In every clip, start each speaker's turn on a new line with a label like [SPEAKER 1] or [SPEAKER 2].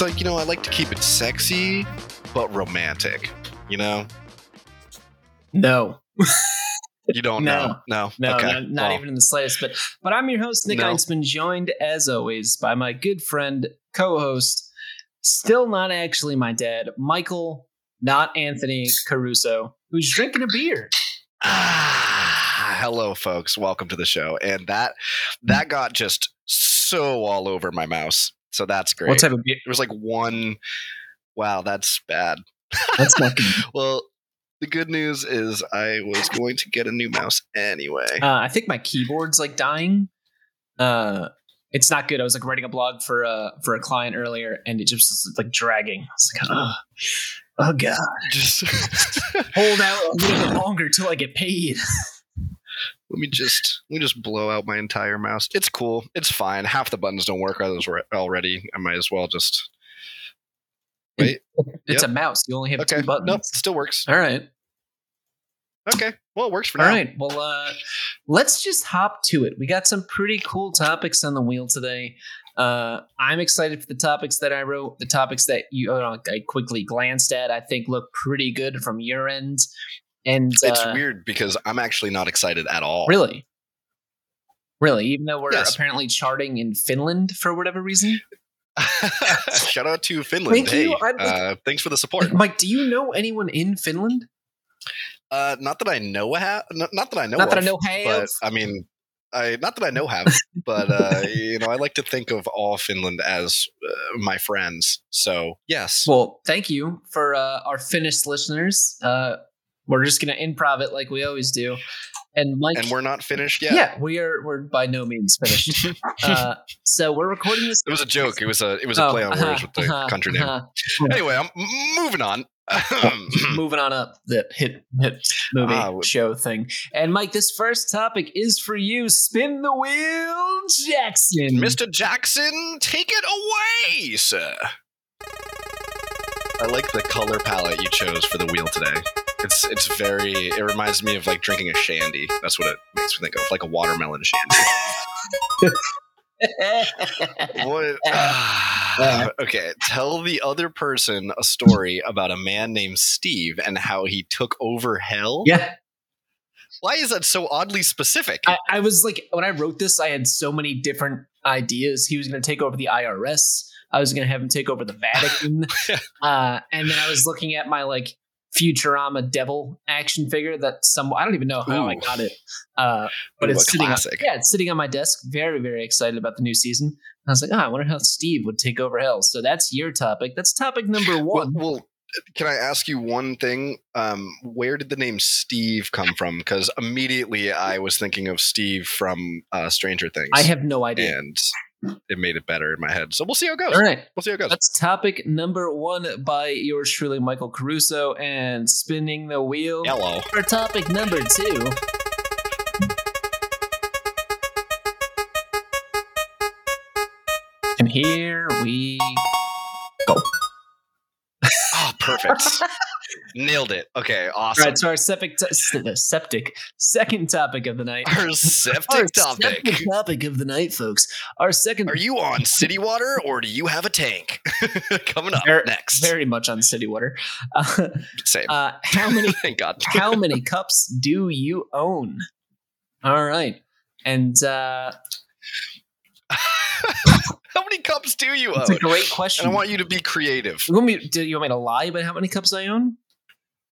[SPEAKER 1] I'm like you know I like to keep it sexy but romantic. You know,
[SPEAKER 2] No,
[SPEAKER 1] you don't
[SPEAKER 2] No.
[SPEAKER 1] know. No,
[SPEAKER 2] no,
[SPEAKER 1] okay.
[SPEAKER 2] not, not
[SPEAKER 1] Well,
[SPEAKER 2] even in the slightest. But but I'm your host, Nick
[SPEAKER 1] No.
[SPEAKER 2] Einsman, joined as always by my good friend, co-host, still not actually my dad, Michael, not Anthony Caruso, who's drinking a beer.
[SPEAKER 1] Ah, hello, folks. Welcome to the show. And that that got just so all over my mouse. So that's great.
[SPEAKER 2] What type of beer?
[SPEAKER 1] There was like one. Wow, that's bad.
[SPEAKER 2] That's not good.
[SPEAKER 1] Well, the good news is I was going to get a new mouse anyway.
[SPEAKER 2] Uh, I think my keyboard's like dying. Uh, it's not good. I was like writing a blog for uh for a client earlier, and it just was like dragging. I was like, oh, oh god,
[SPEAKER 1] just
[SPEAKER 2] hold out a little bit longer till I get paid.
[SPEAKER 1] let me just let me just blow out my entire mouse. It's cool. It's fine. Half the buttons don't work others were already. I might as well just wait.
[SPEAKER 2] It's
[SPEAKER 1] Yep.
[SPEAKER 2] a mouse. You only have
[SPEAKER 1] Okay.
[SPEAKER 2] two buttons.
[SPEAKER 1] Nope. Still works.
[SPEAKER 2] All right.
[SPEAKER 1] Okay. Well, it works for
[SPEAKER 2] All
[SPEAKER 1] now.
[SPEAKER 2] right. Well, uh, let's just hop to it. We got some pretty cool topics on the wheel today. Uh, I'm excited for the topics that I wrote, the topics that you uh, I quickly glanced at. I think look pretty good from your end. And
[SPEAKER 1] It's
[SPEAKER 2] uh,
[SPEAKER 1] weird because I'm actually not excited at all.
[SPEAKER 2] Really? Really? Even though we're
[SPEAKER 1] Yes.
[SPEAKER 2] apparently charting in Finland for whatever reason?
[SPEAKER 1] Shout out to Finland.
[SPEAKER 2] Thank
[SPEAKER 1] hey,
[SPEAKER 2] you. Like-
[SPEAKER 1] uh, thanks for the support.
[SPEAKER 2] Mike, do you know anyone in Finland?
[SPEAKER 1] Uh, not that I know have. Not, that I know.
[SPEAKER 2] Not that I know have.
[SPEAKER 1] But I mean, I not that I know have. but uh, you know, I like to think of all Finland as uh, my friends. So yes.
[SPEAKER 2] Well, thank you for uh, our Finnish listeners. Uh, we're just going to improv it like we always do. And Mike,
[SPEAKER 1] and we're not finished yet.
[SPEAKER 2] yeah. we are. We're by no means finished. uh, so we're recording this.
[SPEAKER 1] It was a joke. It was a it was a
[SPEAKER 2] Oh,
[SPEAKER 1] play on words with the
[SPEAKER 2] uh-huh,
[SPEAKER 1] country name.
[SPEAKER 2] uh-huh.
[SPEAKER 1] Anyway, I'm moving on.
[SPEAKER 2] moving on up the hit hit movie
[SPEAKER 1] Ah,
[SPEAKER 2] show thing. And Mike, this first topic is for you. Spin the wheel, Jackson.
[SPEAKER 1] Mr. Jackson, take it away, sir. I like the color palette you chose for the wheel today. It's it's very. It reminds me of like drinking a shandy. That's what it makes me think of, like a watermelon shandy. What? Ah, okay, tell the other person a story about a man named Steve and how he took over hell.
[SPEAKER 2] yeah,
[SPEAKER 1] Why is that so oddly specific?
[SPEAKER 2] I, I was like, when I wrote this, I had so many different ideas. He was going to take over the IRS. I was going to have him take over the Vatican. uh, and then I was looking at my like Futurama devil action figure that some I don't even know how I got it. Uh, but
[SPEAKER 1] Ooh,
[SPEAKER 2] it's sitting on, yeah, it's sitting on my desk. Very, very excited about the new season. And I was like, ah, I wonder how Steve would take over hell. So that's your topic. That's topic number
[SPEAKER 1] Well,
[SPEAKER 2] one.
[SPEAKER 1] well, can I ask you one thing? Um, where did the name Steve come from? Because immediately I was thinking of Steve from uh, Stranger Things.
[SPEAKER 2] I have no idea.
[SPEAKER 1] and it made it better in my head. So we'll see how it goes.
[SPEAKER 2] All right.
[SPEAKER 1] We'll see how it goes.
[SPEAKER 2] That's topic number one by yours truly, Michael Caruso, and spinning the wheel.
[SPEAKER 1] Hello.
[SPEAKER 2] For topic number two. And here we go.
[SPEAKER 1] Oh, perfect. Nailed it. Okay, awesome.
[SPEAKER 2] right. So our septic, t- septic second topic of the night.
[SPEAKER 1] Our septic
[SPEAKER 2] Our
[SPEAKER 1] topic.
[SPEAKER 2] septic topic of the night, folks. Our second,
[SPEAKER 1] Are you on city water or do you have a tank? Coming up
[SPEAKER 2] Ver-
[SPEAKER 1] next.
[SPEAKER 2] very much on city water. Uh,
[SPEAKER 1] Same.
[SPEAKER 2] uh, how many
[SPEAKER 1] Thank God.
[SPEAKER 2] how many cups do you own? All right. And uh
[SPEAKER 1] how many cups do you own?
[SPEAKER 2] it's a great
[SPEAKER 1] And
[SPEAKER 2] question.
[SPEAKER 1] I want you to be creative.
[SPEAKER 2] you want me do you want me to lie about how many cups I own?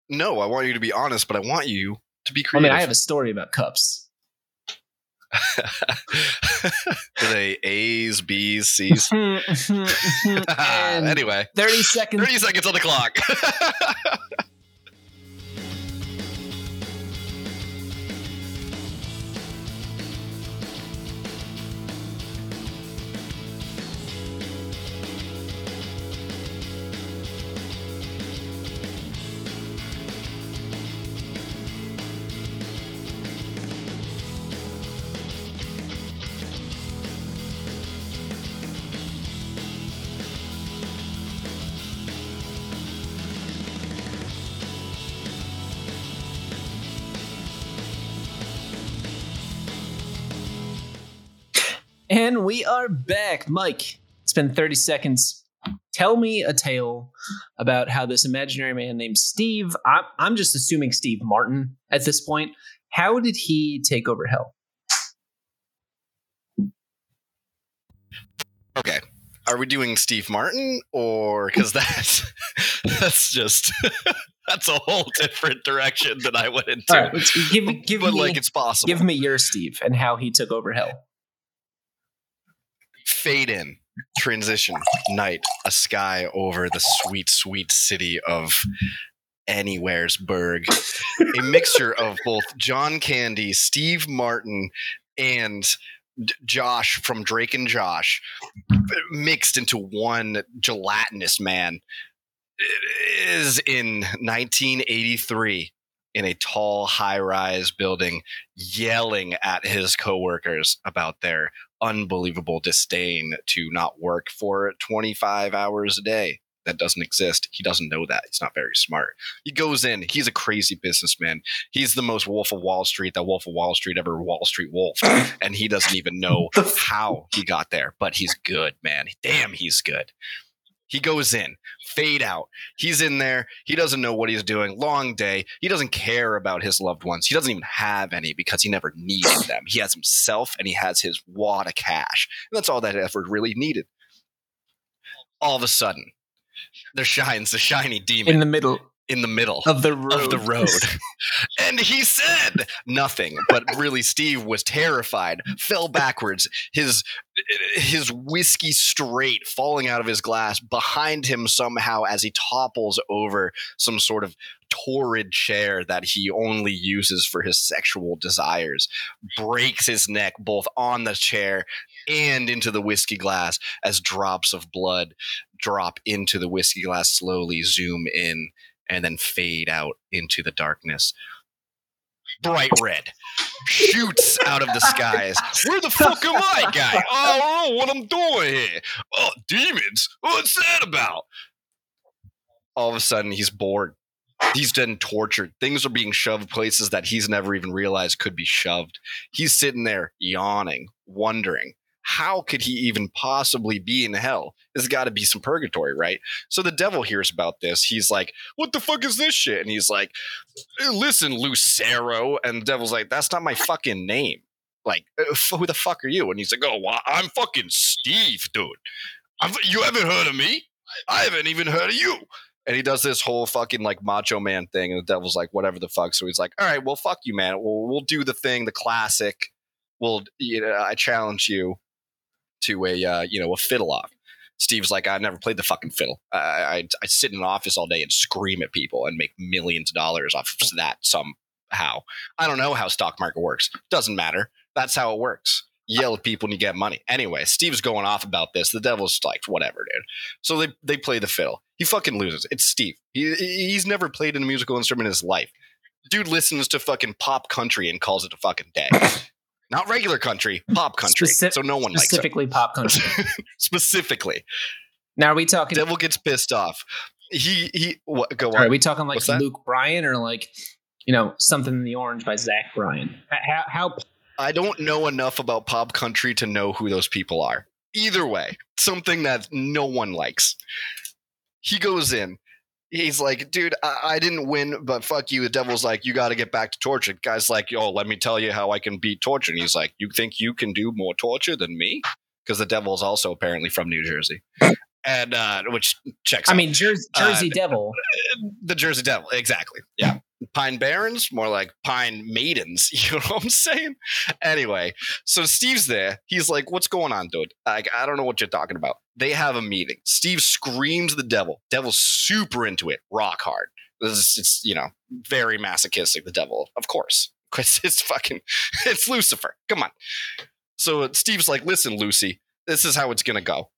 [SPEAKER 1] No, I want you to be honest, but I want you to be creative.
[SPEAKER 2] I mean, I have a story about cups.
[SPEAKER 1] Are they A's, B's, C's?
[SPEAKER 2] Hmm, hmm, hmm,
[SPEAKER 1] anyway,
[SPEAKER 2] 30 seconds
[SPEAKER 1] 30 seconds on the clock.
[SPEAKER 2] And we are back. Mike, it's been 30 seconds. tell me a tale about how this imaginary man named Steve, I'm, I'm just assuming Steve Martin at this point, how did he take over hell?
[SPEAKER 1] Okay. Are we doing Steve Martin or because that's that's just that's a whole different direction that I went into.
[SPEAKER 2] All right, give, give
[SPEAKER 1] but
[SPEAKER 2] me,
[SPEAKER 1] like it's possible.
[SPEAKER 2] give me your Steve and how he took over hell.
[SPEAKER 1] Fade in, transition, night, a sky over the sweet, sweet city of Anywheresburg. a mixture of both John Candy, Steve Martin, and Josh from Drake and Josh mixed into one gelatinous man It is in 1983 in a tall high-rise building yelling at his coworkers about their unbelievable disdain to not work for 25 hours a day. That doesn't exist. He doesn't know that. He's not very smart. He goes in. He's a crazy businessman. He's the most Wolf of Wall Street that Wolf of Wall Street ever Wall Street Wolf. And he doesn't even know how he got there, but he's good, man. Damn, he's good. He goes in, fade out. He's in there. He doesn't know what he's doing. Long day. He doesn't care about his loved ones. He doesn't even have any because he never needed them. He has himself and he has his wad of cash. And that's all that effort really needed. All of a sudden, there shines the shiny demon
[SPEAKER 2] In the middle
[SPEAKER 1] in the middle
[SPEAKER 2] of the road.
[SPEAKER 1] of the road. and he said nothing, but really Steve was terrified, fell backwards, his his whiskey straight falling out of his glass behind him somehow as he topples over some sort of torrid chair that he only uses for his sexual desires, breaks his neck both on the chair and into the whiskey glass as drops of blood drop into the whiskey glass slowly zoom in and then fade out into the darkness. Bright red shoots out of the skies. Where the fuck am I, guy? I don't know what I'm doing here. Oh, demons? What's that about? All of a sudden, he's bored. He's been tortured. Things are being shoved places that he's never even realized could be shoved. He's sitting there yawning, wondering how could he even possibly be in hell? There's got to be some purgatory, right? So the devil hears about this. He's like, "What the fuck is this shit?" And he's like, "Listen, Lucero." And the devil's like, "That's not my fucking name. Like, uh, who the fuck are you?" And he's like, "Oh, well, I'm fucking Steve, dude. I'm, you haven't heard of me? I haven't even heard of you." And he does this whole fucking like macho man thing, and the devil's like, "Whatever the fuck." So he's like, "All right, well, fuck you, man. We'll we'll do the thing, the classic. We'll, you know, I challenge you." To a uh, you know a fiddle off. Steve's like, I've never played the fucking fiddle. I, I I sit in an office all day and scream at people and make millions of dollars off of that somehow. I don't know how stock market works. Doesn't matter. That's how it works. Yell at people and you get money. Anyway, Steve's going off about this. The devil's like, whatever, dude. So they they play the fiddle. He fucking loses. It's Steve. He he's never played a musical instrument in his life. Dude listens to fucking pop country and calls it a fucking day. Not regular country, pop country.
[SPEAKER 2] Speci-
[SPEAKER 1] so no one likes it.
[SPEAKER 2] specifically pop country.
[SPEAKER 1] Specifically,
[SPEAKER 2] now are we talking?
[SPEAKER 1] Devil gets pissed off. He he. What, go on.
[SPEAKER 2] Are we talking like? Luke Bryan or like you know something in the orange by Zach Bryan? How, how
[SPEAKER 1] I don't know enough about pop country to know who those people are. Either way, something that no one likes. He goes in. He's like, dude, I, I didn't win, but fuck you. The devil's like, you got to get back to torture. Guy's like, yo, let me tell you how I can beat torture. And he's like, you think you can do more torture than me? Because the devil's also apparently from New Jersey, and uh, which checks.
[SPEAKER 2] I
[SPEAKER 1] out.
[SPEAKER 2] mean Jersey,
[SPEAKER 1] Uh,
[SPEAKER 2] Jersey Devil.
[SPEAKER 1] the Jersey Devil, exactly. Yeah. Pine Barrens, more like Pine Maidens. You know what I'm saying? Anyway, so Steve's there. He's like, "What's going on, dude? Like, I don't know what you're talking about." They have a meeting. Steve screams the devil. Devil's super into it, rock hard. Is, it's you know very masochistic. The devil, of course, because it's fucking it's Lucifer. Come on. So Steve's like, "Listen, Lucy, this is how it's gonna go."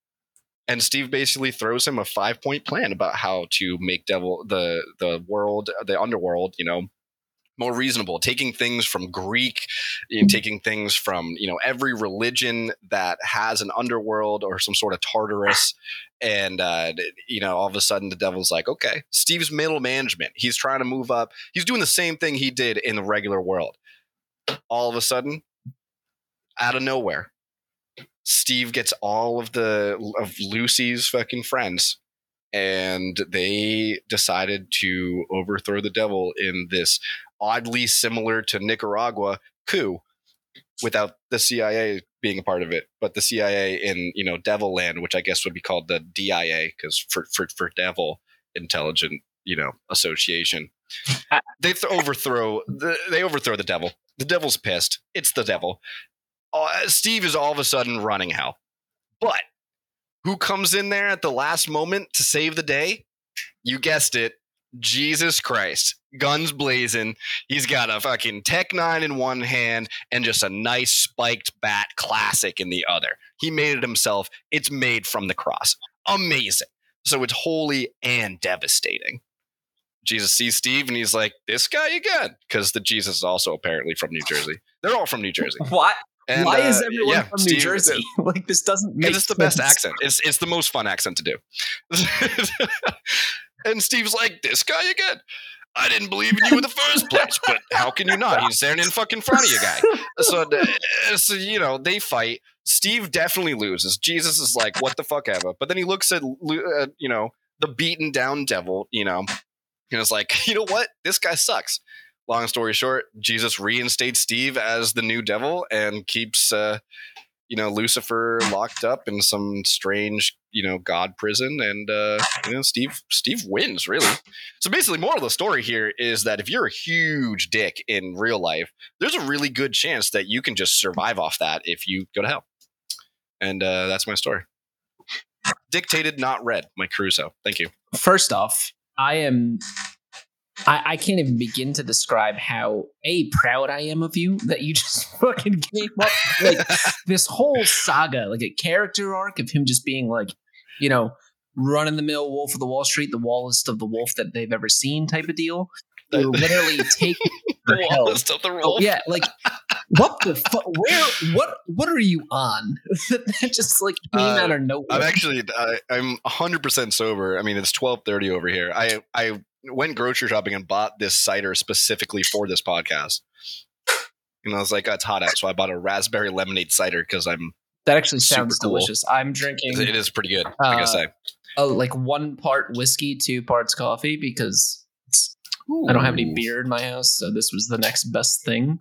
[SPEAKER 1] And Steve basically throws him a five point plan about how to make devil the the world the underworld you know more reasonable. Taking things from greek you know, taking things from you know every religion that has an underworld or some sort of tartarus and uh, you know all of a sudden the devil's like okay steve's middle management. He's trying to move up. He's doing the same thing he did in the regular world. All of a sudden out of nowhere Steve gets all of the of Lucy's fucking friends and they decided to overthrow the devil in this oddly similar to Nicaragua coup without the CIA being a part of it, but the CIA in you know Devil Land, which I guess would be called the DIA because for, for for Devil Intelligent you know Association, they th- overthrow the, they overthrow the devil. The devil's pissed. It's the devil. Uh, Steve is all of a sudden running hell, but who comes in there at the last moment to save the day? You guessed it, Jesus Christ. Guns blazing. He's got a fucking Tech 9 in one hand and just a nice spiked bat classic in the other. He made it himself. It's made from the cross. Amazing. So it's holy and devastating. Jesus sees Steve and he's like, This guy again. Because the Jesus is also apparently from New Jersey. They're all from New Jersey.
[SPEAKER 2] Why?
[SPEAKER 1] And,
[SPEAKER 2] Why is
[SPEAKER 1] uh,
[SPEAKER 2] everyone
[SPEAKER 1] yeah,
[SPEAKER 2] from
[SPEAKER 1] Steve-
[SPEAKER 2] New Jersey? like this doesn't make
[SPEAKER 1] it's the best accent. It's it's the most fun accent to do. and Steve's like, "This guy again." I didn't believe in you in the first place, but how can you not? He's standing in fucking front of you, guy. So, uh, so you know they fight. Steve definitely loses. Jesus is like, "What the fuck ever?" But then he looks at uh, you know the beaten down devil, you know, and is like, "You know what? This guy sucks." Long story short, Jesus reinstates Steve as the new devil and keeps uh, you know Lucifer locked up in some strange you know god prison, and uh, you know Steve Steve wins really. So basically, moral of the story here is that if you're a huge dick in real life, there's a really good chance that you can just survive off that if you go to hell. And uh, that's my story. Dictated, not read. Mike Caruso. Thank you.
[SPEAKER 2] First off, I am. I, I can't even begin to describe how a proud I am of you that you just fucking came up like this whole saga, like a character arc of him just being like, you know, run in the mill Wolf of the Wall Street, the wallest of the wolf that they've ever seen, type of deal. Literally take
[SPEAKER 1] The. Wallest of the
[SPEAKER 2] Oh, yeah, like what the fuck? Where? What? What are you on? that just like came
[SPEAKER 1] Uh,
[SPEAKER 2] out of nowhere.
[SPEAKER 1] I'm actually I, I'm 100 percent sober. I mean, it's 12:30 over here. I I went grocery shopping and bought this cider specifically for this podcast. And I was like, oh, it's hot out, so I bought a raspberry lemonade cider because I'm.
[SPEAKER 2] that actually sounds
[SPEAKER 1] cool.
[SPEAKER 2] delicious. I'm drinking
[SPEAKER 1] It is pretty good. I
[SPEAKER 2] Uh,
[SPEAKER 1] gotta say.
[SPEAKER 2] oh, like one part whiskey, two parts coffee because it's, I don't have any beer in my house, so this was the next best thing.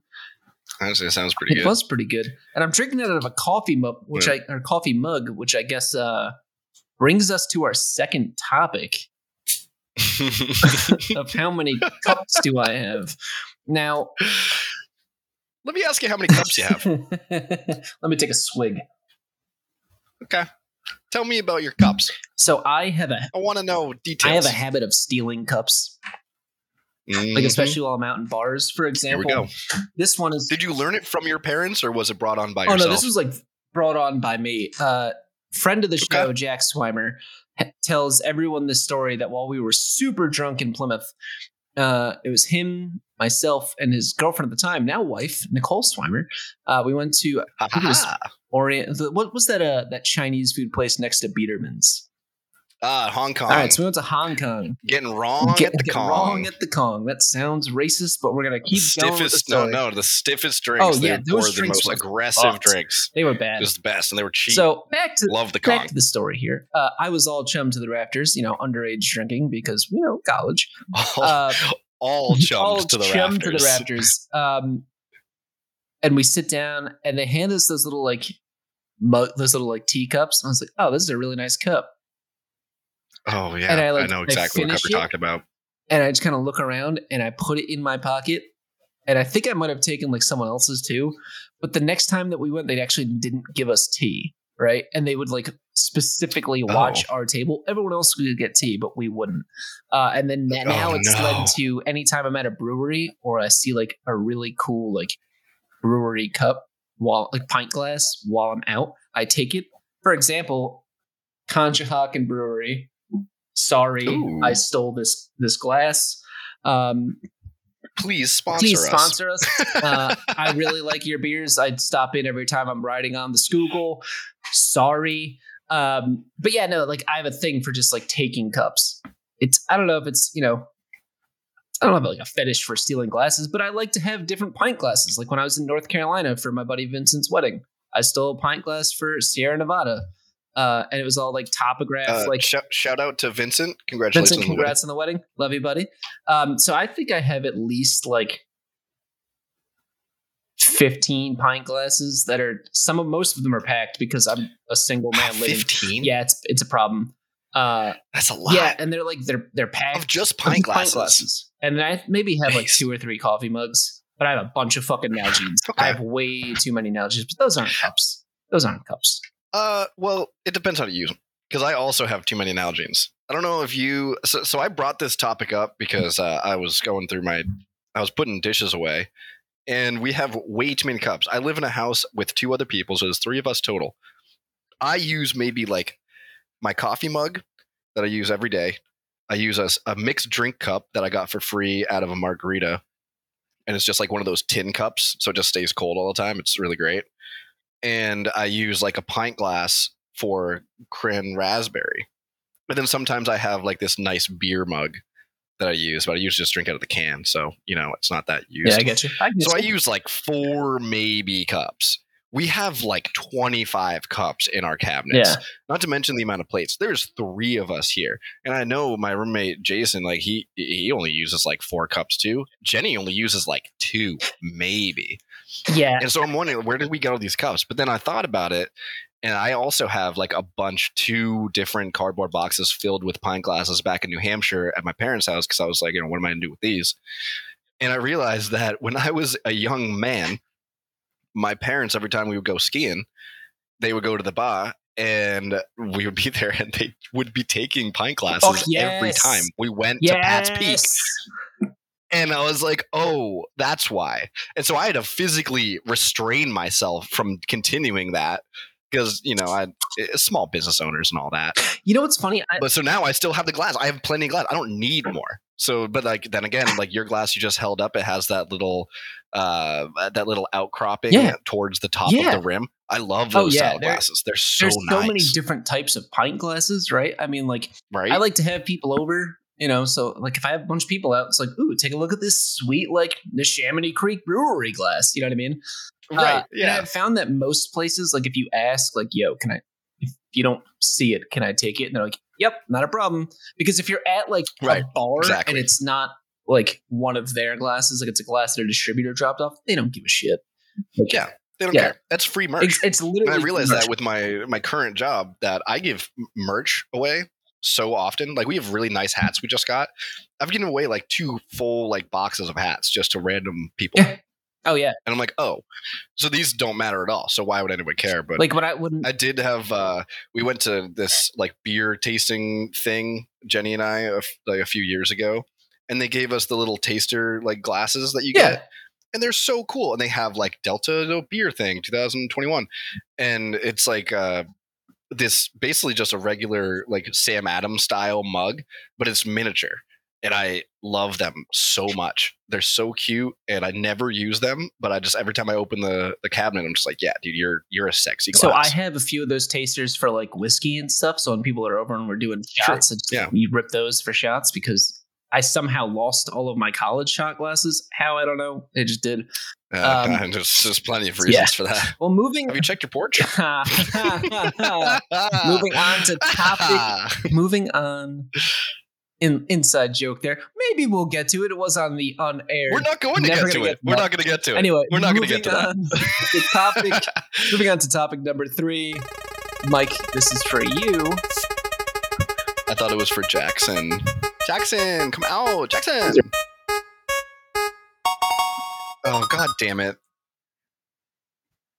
[SPEAKER 1] Honestly, it sounds pretty good.
[SPEAKER 2] It
[SPEAKER 1] good.
[SPEAKER 2] was pretty good, and I'm drinking it out of a coffee mug, which
[SPEAKER 1] Yeah.
[SPEAKER 2] I or coffee mug, which I guess uh, brings us to our second topic of how many cups do I have now.
[SPEAKER 1] Let me ask you how many cups you have.
[SPEAKER 2] Let me take a swig.
[SPEAKER 1] Okay. Tell me about your cups.
[SPEAKER 2] So I have a
[SPEAKER 1] I want to know details.
[SPEAKER 2] I have a habit of stealing cups, like
[SPEAKER 1] Mhm.
[SPEAKER 2] especially while I'm out in bars. For
[SPEAKER 1] Here
[SPEAKER 2] example,
[SPEAKER 1] we go.
[SPEAKER 2] this one is
[SPEAKER 1] Did you learn it from your parents, or was it brought on by
[SPEAKER 2] oh
[SPEAKER 1] yourself?
[SPEAKER 2] no, this was like brought on by me. Uh, friend of the
[SPEAKER 1] Okay.
[SPEAKER 2] show, Jack Swimer, tells everyone this story that while we were super drunk in Plymouth, uh, it was him, myself, and his girlfriend at the time, now wife, Nicole Swimer. Uh, we went to
[SPEAKER 1] Ha,
[SPEAKER 2] think it was-
[SPEAKER 1] ha, ha.
[SPEAKER 2] Orient. What was that? Uh, that Chinese food place next to Biederman's.
[SPEAKER 1] Ah, Hong Kong.
[SPEAKER 2] All right, so we went to Hong Kong.
[SPEAKER 1] Getting wrong
[SPEAKER 2] Get,
[SPEAKER 1] at the Kong.
[SPEAKER 2] wrong at the Kong. That sounds racist, but we're gonna keep going
[SPEAKER 1] stiffest, no, no, the stiffest drinks.
[SPEAKER 2] Oh, yeah, those
[SPEAKER 1] were the most aggressive
[SPEAKER 2] fucked.
[SPEAKER 1] drinks.
[SPEAKER 2] They were
[SPEAKER 1] It
[SPEAKER 2] bad.
[SPEAKER 1] was the best, and they were cheap.
[SPEAKER 2] So back to
[SPEAKER 1] Love the Kong.
[SPEAKER 2] back to the story here. Uh, I was all chum to the rafters, you know, underage drinking because you know college.
[SPEAKER 1] all,
[SPEAKER 2] Uh,
[SPEAKER 1] all chums
[SPEAKER 2] all
[SPEAKER 1] to the
[SPEAKER 2] chum
[SPEAKER 1] rafters.
[SPEAKER 2] to the rafters. Um, and we sit down, and they hand us those little like mug, those little like teacups. And I was like, oh, this is a really nice cup.
[SPEAKER 1] Oh yeah,
[SPEAKER 2] And I,
[SPEAKER 1] I,
[SPEAKER 2] like,
[SPEAKER 1] know
[SPEAKER 2] I
[SPEAKER 1] exactly what cup
[SPEAKER 2] finish
[SPEAKER 1] you're
[SPEAKER 2] it.
[SPEAKER 1] talking about.
[SPEAKER 2] And I just kind of look around, and I put it in my pocket. And I think I might have taken like someone else's too. But the next time that we went, they actually didn't give us tea, right? And they would like specifically watch
[SPEAKER 1] Oh.
[SPEAKER 2] our table. Everyone else could get tea, but we wouldn't. Uh, and then now
[SPEAKER 1] Oh,
[SPEAKER 2] it's
[SPEAKER 1] no.
[SPEAKER 2] led to anytime I'm at a brewery or I see like a really cool like brewery cup while like pint glass while I'm out, I take it. For example, Conshohocken Brewery. Sorry,
[SPEAKER 1] Ooh.
[SPEAKER 2] I stole this this glass. Um,
[SPEAKER 1] Please sponsor
[SPEAKER 2] please
[SPEAKER 1] us.
[SPEAKER 2] sponsor us. Uh, I really like your beers. I'd stop in every time I'm riding on the Schuylkill. Sorry. Um, but yeah, no, like I have a thing for just like taking cups. It's I don't know if it's, you know, I don't have like a fetish for stealing glasses, but I like to have different pint glasses. Like when I was in North Carolina for my buddy Vincent's wedding, I stole a pint glass for Sierra Nevada. Uh, and it was all like topograph,
[SPEAKER 1] Uh,
[SPEAKER 2] like
[SPEAKER 1] sh- shout out to Vincent. Congratulations.
[SPEAKER 2] Vincent,
[SPEAKER 1] on the wedding.
[SPEAKER 2] congrats on the wedding. Love you, buddy. Um, so I think I have at least like 15 pint glasses that are some of most of them are packed because I'm a single man living.
[SPEAKER 1] 15?
[SPEAKER 2] Yeah, it's it's a problem. Uh,
[SPEAKER 1] That's a lot.
[SPEAKER 2] yeah, and they're like they're they're packed
[SPEAKER 1] Of just
[SPEAKER 2] of
[SPEAKER 1] pint glasses.
[SPEAKER 2] And then I maybe have like two or three coffee mugs, but I have a bunch of fucking Nalgene's.
[SPEAKER 1] Okay.
[SPEAKER 2] I have way too many Nalgene's, but those aren't cups. Those aren't cups.
[SPEAKER 1] Uh, well, it depends how to use them. Because I also have too many Nalgene's. I don't know if you. So, so I brought this topic up because uh, I was going through my. I was putting dishes away, and we have way too many cups. I live in a house with two other people, so there's three of us total. I use maybe like my coffee mug that I use every day. I use a, a mixed drink cup that I got for free out of a margarita. And it's just like one of those tin cups, so it just stays cold all the time. It's really great. And I use like a pint glass for cran raspberry. But then sometimes I have like this nice beer mug that I use, but I usually just drink out of the can. So, you know, it's not that used.
[SPEAKER 2] Yeah, I get you. I get
[SPEAKER 1] So I use like four maybe cups. We have like 25 cups in our cabinets.
[SPEAKER 2] Yeah.
[SPEAKER 1] Not to mention the amount of plates. There's three of us here. And I know my roommate Jason, like he he only uses like four cups too. Jenny only uses like two, maybe.
[SPEAKER 2] Yeah.
[SPEAKER 1] And so I'm wondering where did we get all these cups? But then I thought about it, and I also have like a bunch, two different cardboard boxes filled with pint glasses back in New Hampshire at my parents' house because I was like, you know, what am I gonna do with these? And I realized that when I was a young man, my parents every time we would go skiing, they would go to the bar and we would be there and they would be taking pint oh, glasses
[SPEAKER 2] Fuck
[SPEAKER 1] every time we went to Pat's Peak. And I was like, oh, that's why. And so I had to physically restrain myself from continuing that because, you know, I eh, small business owners and all that.
[SPEAKER 2] You know what's funny? I,
[SPEAKER 1] But so now I still have the glass. I have plenty of glass. I don't need more. So, but like then again, like your glass you just held up, it has that little, uh, that little outcropping
[SPEAKER 2] Yeah.
[SPEAKER 1] towards the top
[SPEAKER 2] Yeah.
[SPEAKER 1] of the rim. I love
[SPEAKER 2] Oh,
[SPEAKER 1] those
[SPEAKER 2] yeah,
[SPEAKER 1] style
[SPEAKER 2] they're-
[SPEAKER 1] glasses. They're so nice.
[SPEAKER 2] there's so many different types of pint glasses, right? I mean, like
[SPEAKER 1] right?
[SPEAKER 2] I like to have people over, you know. So like if I have a bunch of people out, it's like, ooh, take a look at this sweet like Neshaminy Creek Brewery glass. You know what I mean?
[SPEAKER 1] right?
[SPEAKER 2] Uh, And
[SPEAKER 1] yeah.
[SPEAKER 2] I've found that most places, like if you ask, like, yo, can I? If you don't see it, can I take it? And they're like, yep, not a problem. Because if you're at like
[SPEAKER 1] Right,
[SPEAKER 2] a bar
[SPEAKER 1] exactly.
[SPEAKER 2] and it's not like one of their glasses, like it's a glass that a distributor dropped off, they don't give a shit. Like,
[SPEAKER 1] Yeah, They don't
[SPEAKER 2] Yeah.
[SPEAKER 1] care. That's free merch.
[SPEAKER 2] It's, it's
[SPEAKER 1] And
[SPEAKER 2] literally.
[SPEAKER 1] I realize that with my my current job that I give merch away so often. Like we have really nice hats we just got. I've given away like two full like boxes of hats just to random people.
[SPEAKER 2] Yeah. Oh yeah,
[SPEAKER 1] And I'm like, oh, so these don't matter at all. So why would anyone care? But
[SPEAKER 2] like when I wouldn't.
[SPEAKER 1] I did have. uh We went to this like beer tasting thing, Jenny and I, a f- like a few years ago, and they gave us the little taster like glasses that you
[SPEAKER 2] yeah,
[SPEAKER 1] get and they're so cool and they have like delta no beer thing 2021 and it's like uh this basically just a regular like sam adams style mug but it's miniature and i love them so much they're so cute and i never use them but i just every time i open the the cabinet i'm just like yeah dude you're you're a sexy
[SPEAKER 2] So I have a few of those tasters for like whiskey and stuff. So when people are over and we're doing
[SPEAKER 1] Sure.
[SPEAKER 2] shots, it's,
[SPEAKER 1] Yeah.
[SPEAKER 2] you rip those for shots because I somehow lost all of my college shot glasses. How I don't know. It just did.
[SPEAKER 1] uh,
[SPEAKER 2] um,
[SPEAKER 1] there's, there's plenty of reasons
[SPEAKER 2] yeah.
[SPEAKER 1] for that
[SPEAKER 2] Well, moving
[SPEAKER 1] have you checked your porch
[SPEAKER 2] moving on to topic. moving on. In inside joke there. Maybe we'll get to it. It was on the on air.
[SPEAKER 1] we're not going to get to
[SPEAKER 2] gonna
[SPEAKER 1] it
[SPEAKER 2] get-
[SPEAKER 1] we're not going to get to it
[SPEAKER 2] Anyway,
[SPEAKER 1] we're not going to get to that
[SPEAKER 2] to topic. moving on to topic number three. Mike, this is for you.
[SPEAKER 1] I thought it was for Jackson. Jackson, come out, Jackson. Oh god damn it.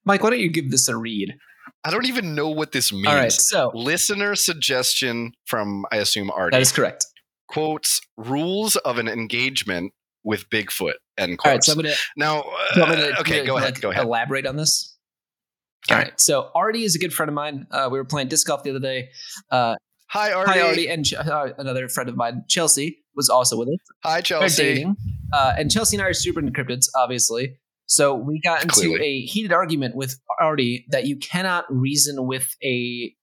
[SPEAKER 2] Mike, why don't you give this a read?
[SPEAKER 1] I don't even know what this means.
[SPEAKER 2] All right, so
[SPEAKER 1] Listener suggestion from I assume Artie.
[SPEAKER 2] that is correct.
[SPEAKER 1] quotes rules of an engagement with Bigfoot. End quotes.
[SPEAKER 2] All right, so I'm gonna,
[SPEAKER 1] now,
[SPEAKER 2] do you want me
[SPEAKER 1] uh,
[SPEAKER 2] to-
[SPEAKER 1] okay, go ahead.
[SPEAKER 2] like,
[SPEAKER 1] Go ahead.
[SPEAKER 2] Elaborate on this. All right, so Artie is a good friend of mine. Uh, we were playing disc golf the other day. Uh,
[SPEAKER 1] Hi, Artie.
[SPEAKER 2] hi, Artie, and Ch- uh, another friend of mine, Chelsea, was also with us.
[SPEAKER 1] Hi,
[SPEAKER 2] They're
[SPEAKER 1] Chelsea.
[SPEAKER 2] dating, uh, and Chelsea and I are super encryptids, obviously. So we got into
[SPEAKER 1] Clearly.
[SPEAKER 2] a heated argument with Artie that you cannot reason with a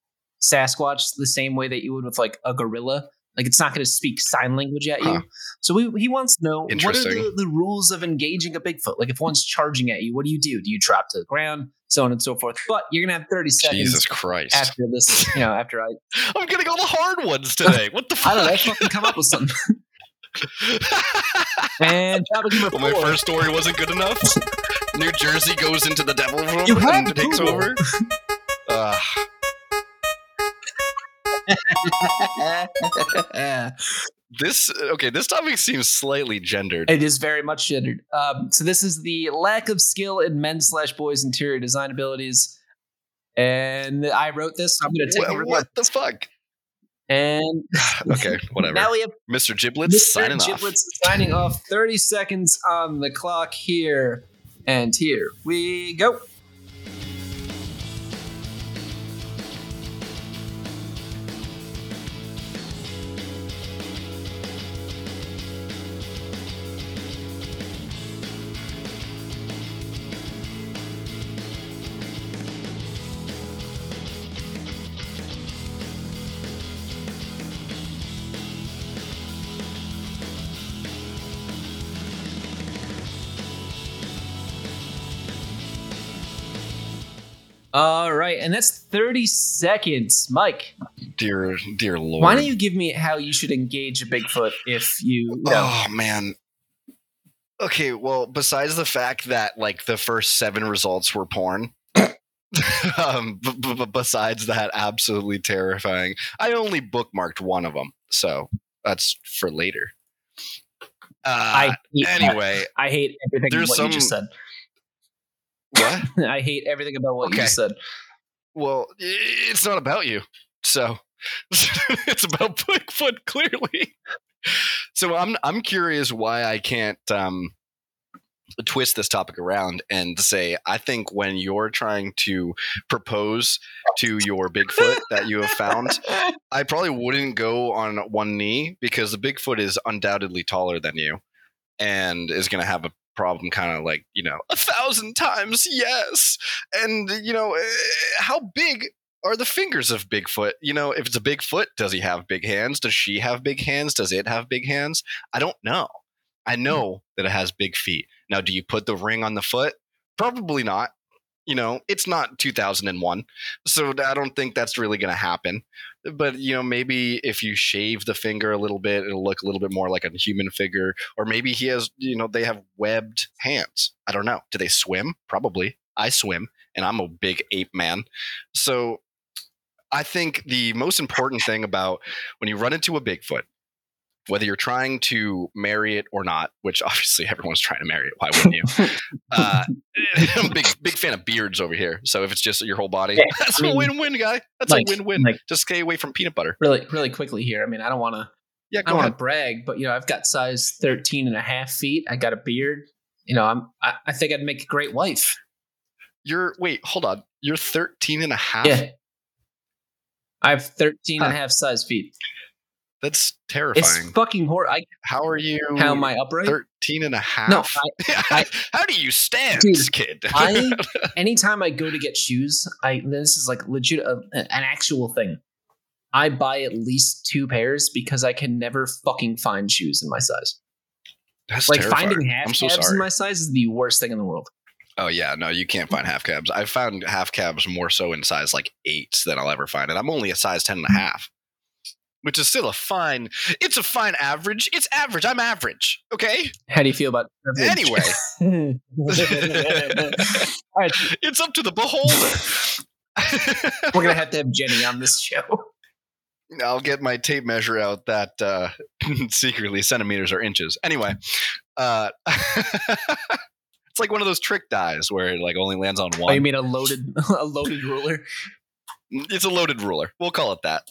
[SPEAKER 2] Sasquatch the same way that you would with like a gorilla Like it's not going to speak sign language at you.
[SPEAKER 1] Huh.
[SPEAKER 2] So we, he wants to know what are the, the rules of engaging a Bigfoot? Like if one's charging at you, what do you do? Do you drop to the ground? So on and so forth. But you're going to have 30 seconds
[SPEAKER 1] Jesus Christ!
[SPEAKER 2] after this, you know, after I,
[SPEAKER 1] I'm getting all the hard ones today. What the fuck?
[SPEAKER 2] I don't know, fucking come up with something. And
[SPEAKER 1] well, my first story wasn't good enough. New Jersey goes into the devil room and takes over. Uh, this okay. This topic seems slightly gendered.
[SPEAKER 2] It is very much gendered. Um, so this is the lack of skill in men slash boys interior design abilities. And I wrote this. So I'm going to take over.
[SPEAKER 1] what the fuck?
[SPEAKER 2] And
[SPEAKER 1] Okay, whatever.
[SPEAKER 2] now we have
[SPEAKER 1] Mr. Giblets
[SPEAKER 2] Mr.
[SPEAKER 1] signing off.
[SPEAKER 2] Giblets signing off. 30 seconds on the clock here. And here we go. All right, and that's 30 seconds. Mike,
[SPEAKER 1] Dear, dear Lord.
[SPEAKER 2] why don't you give me how you should engage a Bigfoot if you,
[SPEAKER 1] Oh man. Okay, well, besides the fact that like the first seven results were porn, um, b- b- besides that, absolutely terrifying. I only bookmarked one of them, so that's for later. Uh,
[SPEAKER 2] I
[SPEAKER 1] anyway,
[SPEAKER 2] I hate everything
[SPEAKER 1] there's
[SPEAKER 2] what you just said.
[SPEAKER 1] What?
[SPEAKER 2] I hate everything about what you
[SPEAKER 1] Okay.
[SPEAKER 2] just said.
[SPEAKER 1] Well, it's not about you, so it's about Bigfoot clearly. So I'm I'm curious why I can't um, twist this topic around and say I think when you're trying to propose to your Bigfoot that you have found, I probably wouldn't go on one knee because the Bigfoot is undoubtedly taller than you and is going to have a problem kind of like, you know, a thousand times yes. And, you know, eh, how big are the fingers of Bigfoot? You know, if it's a Bigfoot, does he have big hands? Does she have big hands? Does it have big hands? I don't know. I know that it has big feet. Now, do you put the ring on the foot? Probably not. You know, it's not 2001. So I don't think that's really going to happen. But, you know, maybe if you shave the finger a little bit, it'll look a little bit more like a human figure. Or maybe he has, you know, they have webbed hands. I don't know. Do they swim? Probably. I swim, and I'm a big ape man. So I think the most important thing about when you run into a Bigfoot, whether you're trying to marry it or not, which obviously everyone's trying to marry it, why wouldn't you? Uh, I'm a big big fan of beards over here. So if it's just your whole body,
[SPEAKER 2] Yeah,
[SPEAKER 1] that's
[SPEAKER 2] I mean,
[SPEAKER 1] a win-win, guy. That's
[SPEAKER 2] like-
[SPEAKER 1] a win-win.
[SPEAKER 2] like-
[SPEAKER 1] just stay away from peanut butter.
[SPEAKER 2] Really, really quickly here. I mean, I don't want to,
[SPEAKER 1] Yeah,
[SPEAKER 2] I don't want to brag, but you know, I've got size 13 and a half feet. I got a beard. You know, I'm, I, I think I'd make a great wife.
[SPEAKER 1] You're wait, hold on. You're 13 and a half.
[SPEAKER 2] Yeah. I have 13 and a half size feet.
[SPEAKER 1] That's terrifying.
[SPEAKER 2] It's fucking horrible. I,
[SPEAKER 1] How are you?
[SPEAKER 2] how am I upright?
[SPEAKER 1] 13 and a half.
[SPEAKER 2] No, I,
[SPEAKER 1] how do you stand,
[SPEAKER 2] Dude,
[SPEAKER 1] kid?
[SPEAKER 2] I anytime I go to get shoes, I this is like legit a, an actual thing. I buy at least two pairs because I can never fucking find shoes in my size.
[SPEAKER 1] That's
[SPEAKER 2] like
[SPEAKER 1] terrifying.
[SPEAKER 2] finding half
[SPEAKER 1] so
[SPEAKER 2] cabs
[SPEAKER 1] sorry.
[SPEAKER 2] in my size is the worst thing in the world.
[SPEAKER 1] Oh yeah, no, you can't find half cabs. I've found half cabs more so in size like eight than I'll ever find, and I'm only a size ten and a half, which is still a fine. It's a fine average. It's average. I'm average. Okay.
[SPEAKER 2] How do you feel about privilege?
[SPEAKER 1] Anyway,
[SPEAKER 2] All right,
[SPEAKER 1] it's up to the beholder.
[SPEAKER 2] we're gonna have to have Jenny on this show.
[SPEAKER 1] I'll get my tape measure out that uh, secretly centimeters or inches. Anyway, uh, it's like one of those trick dies where it like only lands on one.
[SPEAKER 2] Oh, you mean a loaded a loaded ruler?
[SPEAKER 1] it's a loaded ruler. We'll call it that.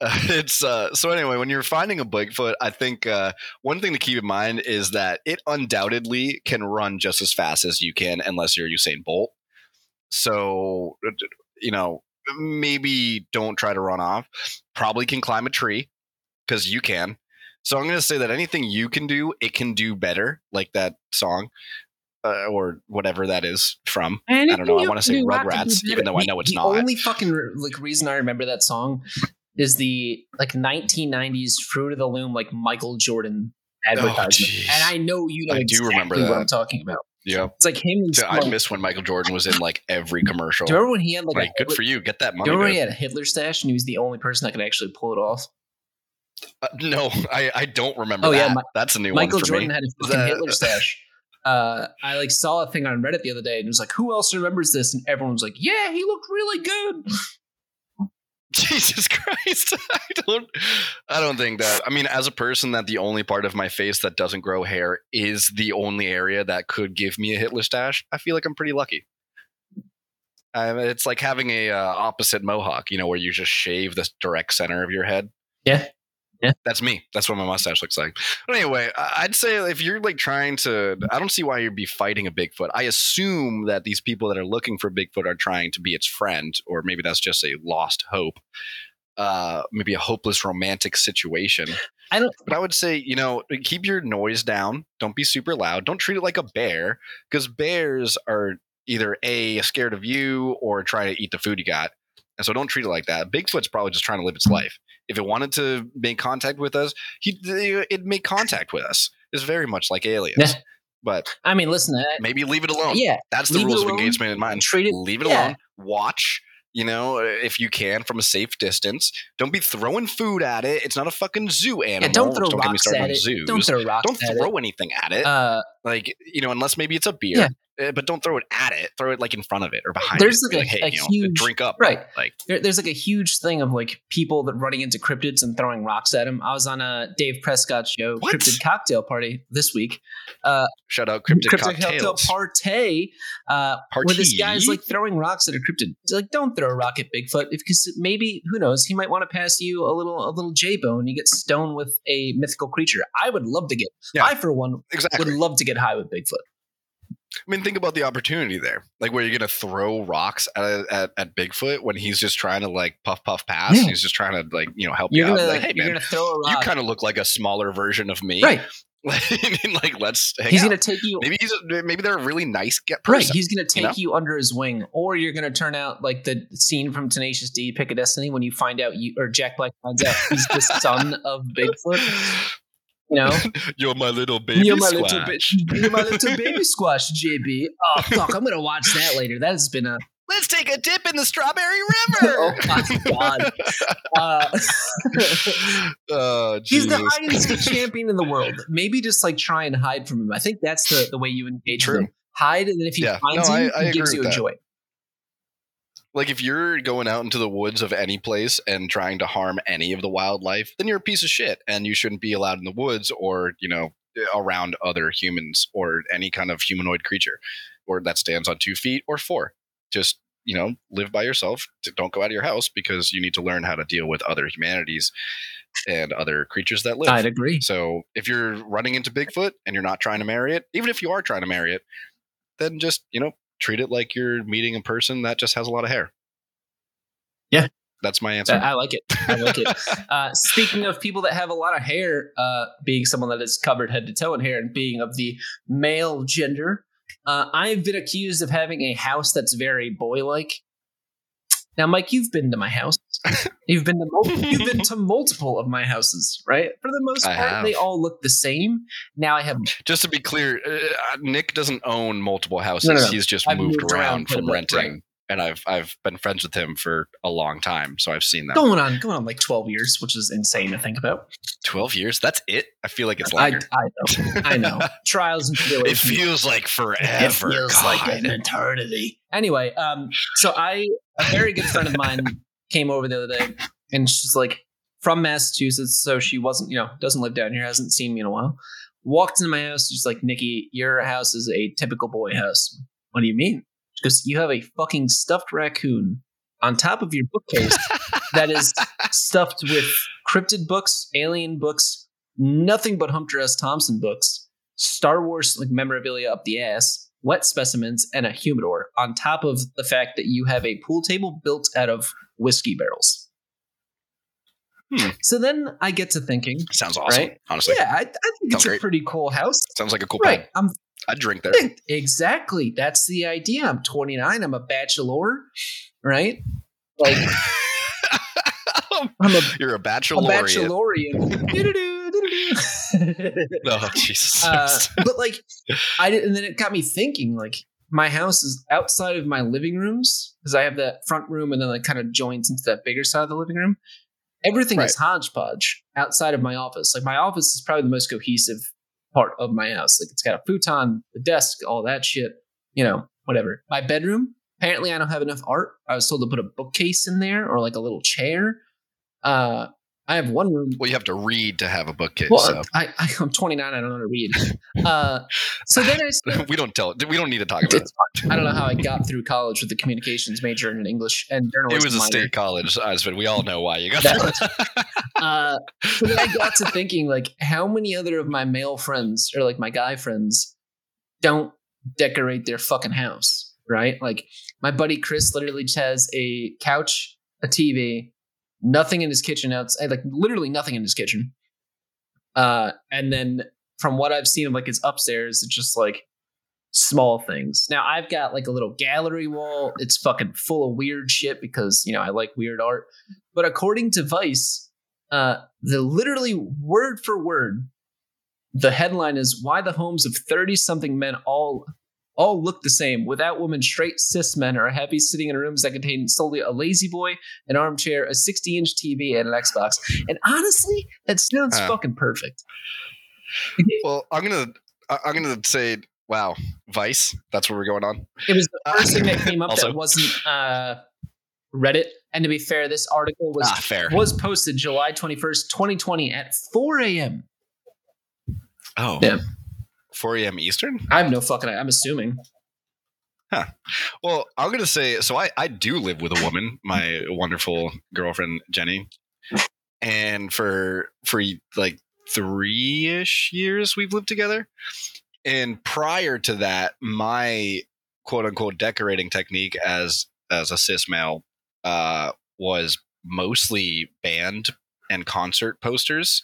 [SPEAKER 1] Uh, it's uh, so anyway. When you're finding a Bigfoot, I think uh, one thing to keep in mind is that it undoubtedly can run just as fast as you can, unless you're Usain Bolt. So uh, you know, maybe don't try to run off. Probably can climb a tree because you can. So I'm going to say that anything you can do, it can do better, like that song. Uh, or whatever that is from.
[SPEAKER 2] I
[SPEAKER 1] don't know, I wanna say Rugrats, even though I know it's
[SPEAKER 2] the
[SPEAKER 1] not.
[SPEAKER 2] The only fucking like reason I remember that song is the like 1990s fruit of the loom like Michael Jordan advertisement,
[SPEAKER 1] jeez.
[SPEAKER 2] and I know you know
[SPEAKER 1] I do
[SPEAKER 2] exactly
[SPEAKER 1] remember
[SPEAKER 2] what. I'm talking about.
[SPEAKER 1] Yeah.
[SPEAKER 2] It's like him. And
[SPEAKER 1] Dude, I miss when Michael Jordan was in like every commercial.
[SPEAKER 2] Do you remember when he had like,
[SPEAKER 1] like, good
[SPEAKER 2] Hitler,
[SPEAKER 1] for you. Get that money.
[SPEAKER 2] Do you remember when he had a Hitler stash and he was the only person that could actually pull it off?
[SPEAKER 1] Uh, no, I, I don't remember
[SPEAKER 2] Oh, yeah,
[SPEAKER 1] that. That's a new
[SPEAKER 2] Michael
[SPEAKER 1] one for
[SPEAKER 2] Jordan
[SPEAKER 1] me.
[SPEAKER 2] had a fucking
[SPEAKER 1] That-
[SPEAKER 2] Hitler stash. Uh, I like saw a thing on Reddit the other day and it was like, "Who else remembers this?" And everyone was like, "Yeah, he looked really good."
[SPEAKER 1] Jesus Christ. I don't I don't think that I mean as a person that the only part of my face that doesn't grow hair is the only area that could give me a Hitler stash, I feel like I'm pretty lucky. Um, it's like having a uh, opposite mohawk, you know, where you just shave the direct center of your head.
[SPEAKER 2] Yeah. Yeah.
[SPEAKER 1] That's me. That's what my mustache looks like. But anyway, I'd say if you're like trying to, I don't see why you'd be fighting a Bigfoot. I assume that these people that are looking for Bigfoot are trying to be its friend, or maybe that's just a lost hope. Uh, maybe a hopeless romantic situation.
[SPEAKER 2] I don't.
[SPEAKER 1] But I would say, you know, keep your noise down. Don't be super loud. Don't treat it like a bear because bears are either A, scared of you or try to eat the food you got. And so don't treat it like that. Bigfoot's probably just trying to live its life. If it wanted to make contact with us, he it'd make contact with us. It's very much like aliens. But
[SPEAKER 2] I mean, listen, I,
[SPEAKER 1] maybe leave it alone.
[SPEAKER 2] yeah,
[SPEAKER 1] That's the rules of engagement in mind.
[SPEAKER 2] Treat it-
[SPEAKER 1] leave it
[SPEAKER 2] yeah.
[SPEAKER 1] alone. Watch, you know, if you can from a safe distance. Don't be throwing food at it. It's not a fucking zoo animal.
[SPEAKER 2] yeah. Don't throw
[SPEAKER 1] get me
[SPEAKER 2] rocks at it.
[SPEAKER 1] zoos.
[SPEAKER 2] Don't throw rocks
[SPEAKER 1] Don't
[SPEAKER 2] at
[SPEAKER 1] throw anything at
[SPEAKER 2] it.
[SPEAKER 1] it.
[SPEAKER 2] Uh,
[SPEAKER 1] like you know, unless maybe it's a beer.
[SPEAKER 2] Yeah.
[SPEAKER 1] Uh, But don't throw it at it. Throw it like in front of it or behind
[SPEAKER 2] There's
[SPEAKER 1] it. Be
[SPEAKER 2] like a-
[SPEAKER 1] hey,
[SPEAKER 2] a
[SPEAKER 1] you know,
[SPEAKER 2] huge-
[SPEAKER 1] drink up.
[SPEAKER 2] right.
[SPEAKER 1] Like
[SPEAKER 2] there, there's like a huge thing of like people that running into cryptids and throwing rocks at them. I was on a Dave Prescott show,
[SPEAKER 1] What?
[SPEAKER 2] Cryptid Cocktail Party this week. Uh,
[SPEAKER 1] shout out cryptid,
[SPEAKER 2] Cryptid Cocktail. Party, uh, where this
[SPEAKER 1] Party?
[SPEAKER 2] guy's like throwing rocks at a cryptid. Like, don't throw a rock at Bigfoot because maybe who knows? He might want to pass you a little a little J bone. You get stoned with a mythical creature. I would love to get.
[SPEAKER 1] Yeah.
[SPEAKER 2] I for one
[SPEAKER 1] exactly.
[SPEAKER 2] would love to get high with Bigfoot.
[SPEAKER 1] I mean, think about the opportunity there. Like where you're gonna throw rocks at, at, at Bigfoot when he's just trying to like puff puff pass.
[SPEAKER 2] Yeah.
[SPEAKER 1] He's just trying to like you know help
[SPEAKER 2] You're
[SPEAKER 1] you
[SPEAKER 2] gonna
[SPEAKER 1] out. Like, hey
[SPEAKER 2] you're
[SPEAKER 1] man,
[SPEAKER 2] gonna throw a
[SPEAKER 1] you kind of look like a smaller version of me.
[SPEAKER 2] right.
[SPEAKER 1] and, like let's hang
[SPEAKER 2] He's gonna take you.
[SPEAKER 1] maybe he's a, maybe they're a really nice ge-
[SPEAKER 2] Right,
[SPEAKER 1] person.
[SPEAKER 2] he's gonna take
[SPEAKER 1] know?
[SPEAKER 2] you under his wing, or you're gonna turn out like the scene from Tenacious D, Pick a Destiny, when you find out you or Jack Black finds out he's the son of Bigfoot. You know,
[SPEAKER 1] You're my little baby
[SPEAKER 2] you're my
[SPEAKER 1] squash.
[SPEAKER 2] little bit, you're my little baby squash, JB. Oh fuck, I'm gonna watch that later. That has been a
[SPEAKER 1] Let's take a dip in the strawberry river.
[SPEAKER 2] oh
[SPEAKER 1] river.
[SPEAKER 2] my god. Uh,
[SPEAKER 1] oh,
[SPEAKER 2] he's the
[SPEAKER 1] Jesus.
[SPEAKER 2] hide and seek champion in the world. Maybe just like try and hide from him. I think that's the the way you engage
[SPEAKER 1] True.
[SPEAKER 2] with him. Hide, and then if he
[SPEAKER 1] Yeah.
[SPEAKER 2] finds
[SPEAKER 1] No,
[SPEAKER 2] you,
[SPEAKER 1] I- I
[SPEAKER 2] he gives you a
[SPEAKER 1] that.
[SPEAKER 2] joy.
[SPEAKER 1] Like if you're going out into the woods of any place and trying to harm any of the wildlife, then you're a piece of shit and you shouldn't be allowed in the woods or, you know, around other humans or any kind of humanoid creature or that stands on two feet or four. Just, you know, live by yourself. Don't go out of your house because you need to learn how to deal with other humanities and other creatures that live.
[SPEAKER 2] I'd agree.
[SPEAKER 1] So if you're running into Bigfoot and you're not trying to marry it, even if you are trying to marry it, then just, you know, treat it like you're meeting a person that just has a lot of hair.
[SPEAKER 2] Yeah.
[SPEAKER 1] That's my answer.
[SPEAKER 2] I I like it. I like it. Uh, speaking of people that have a lot of hair, uh, being someone that is covered head to toe in hair and being of the male gender, uh, I've been accused of having a house that's very boy-like. Now, Mike, you've been to my house. You've been to mul- you've been to multiple of my houses, right? For the most
[SPEAKER 1] I
[SPEAKER 2] part,
[SPEAKER 1] have.
[SPEAKER 2] they all look the same. Now I have
[SPEAKER 1] just to be clear, uh, Nick doesn't own multiple houses.
[SPEAKER 2] No, no, no.
[SPEAKER 1] He's just moved,
[SPEAKER 2] moved around
[SPEAKER 1] around from renting.
[SPEAKER 2] right.
[SPEAKER 1] And I've I've been friends with him for a long time, so I've seen that.
[SPEAKER 2] going on going on like twelve years, which is insane to think about.
[SPEAKER 1] Twelve years? That's it? I feel like it's
[SPEAKER 2] like
[SPEAKER 1] I.
[SPEAKER 2] I know, I know. Trials and tribulations.
[SPEAKER 1] it feels like forever.
[SPEAKER 2] It feels like an eternity. Anyway, um, so I a very good friend of mine came over the other day, and she's like from Massachusetts, so she wasn't, you know, doesn't live down here, hasn't seen me in a while. Walked into my house, she's like, Nikki, your house is a typical boy house. What do you mean? Because you have a fucking stuffed raccoon on top of your bookcase that is stuffed with cryptid books, alien books, nothing but Hunter S. Thompson books, Star Wars like memorabilia up the ass, wet specimens, and a humidor. On top of the fact that you have a pool table built out of whiskey barrels.
[SPEAKER 1] Hmm.
[SPEAKER 2] So then I get to thinking,
[SPEAKER 1] Sounds awesome.
[SPEAKER 2] Right?
[SPEAKER 1] Honestly,
[SPEAKER 2] yeah, I, I think it's
[SPEAKER 1] Sounds
[SPEAKER 2] a
[SPEAKER 1] great.
[SPEAKER 2] pretty cool house.
[SPEAKER 1] sounds like a cool
[SPEAKER 2] Right. I'm
[SPEAKER 1] I'd drink there.
[SPEAKER 2] exactly. That's the idea. I'm 29. I'm a bachelor, right? Like I'm a,
[SPEAKER 1] You're a
[SPEAKER 2] a bachelorian.
[SPEAKER 1] Oh Jesus!
[SPEAKER 2] uh, but like, I did, and then it got me thinking. Like, my house is outside of my living rooms because I have that front room, and then it kind of joins into that bigger side of the living room. Everything is hodgepodge outside of my office. Like, my office is probably the most cohesive part of my house. Like, it's got a futon, the desk, all that shit. You know, whatever. My bedroom. Apparently, I don't have enough art. I was told to put a bookcase in there or like a little chair. Uh, I have one room
[SPEAKER 1] well, you have to read to have a bookcase.
[SPEAKER 2] well,
[SPEAKER 1] so.
[SPEAKER 2] I, I, I'm 29. I don't know how to read. Uh, so then I, started-
[SPEAKER 1] we don't tell. We don't need to talk about it.
[SPEAKER 2] I don't know how I got through college with the communications major in English and journalism.
[SPEAKER 1] It was a
[SPEAKER 2] minor.
[SPEAKER 1] state college, but we all know why you got
[SPEAKER 2] That
[SPEAKER 1] that.
[SPEAKER 2] Uh, so then I got to thinking, like, how many other of my male friends or like my guy friends don't decorate their fucking house, right? Like, my buddy Chris literally just has a couch, a TV, nothing in his kitchen outside, like literally nothing in his kitchen. Uh, and then from what I've seen of like his upstairs, it's just like small things. Now I've got like a little gallery wall. It's fucking full of weird shit because you know I like weird art. But according to Vice, uh, the literally word for word, the headline is why the homes of thirty something men all all look the same. Without women, straight cis men are happy sitting in rooms that contain solely a La-Z-Boy, an armchair, a 60 inch TV, and an Xbox. And honestly, that sounds
[SPEAKER 1] Uh.
[SPEAKER 2] fucking perfect.
[SPEAKER 1] well, I'm gonna. I'm gonna say, wow, Vice. That's where we're going on.
[SPEAKER 2] It was the
[SPEAKER 1] Uh,
[SPEAKER 2] first thing that came up
[SPEAKER 1] also-
[SPEAKER 2] that wasn't uh, Reddit. And to be fair, this article was
[SPEAKER 1] ah,
[SPEAKER 2] was posted July 21st, 2020 at 4 a.m.
[SPEAKER 1] Oh,
[SPEAKER 2] Yeah.
[SPEAKER 1] 4 a.m. Eastern.
[SPEAKER 2] I have no fucking I'm assuming. Huh.
[SPEAKER 1] Well, I'm gonna say so. I I do live with a woman, my wonderful girlfriend Jenny, and for for like three ish years we've lived together. And prior to that, my quote unquote decorating technique as as a cis male uh, was mostly band and concert posters,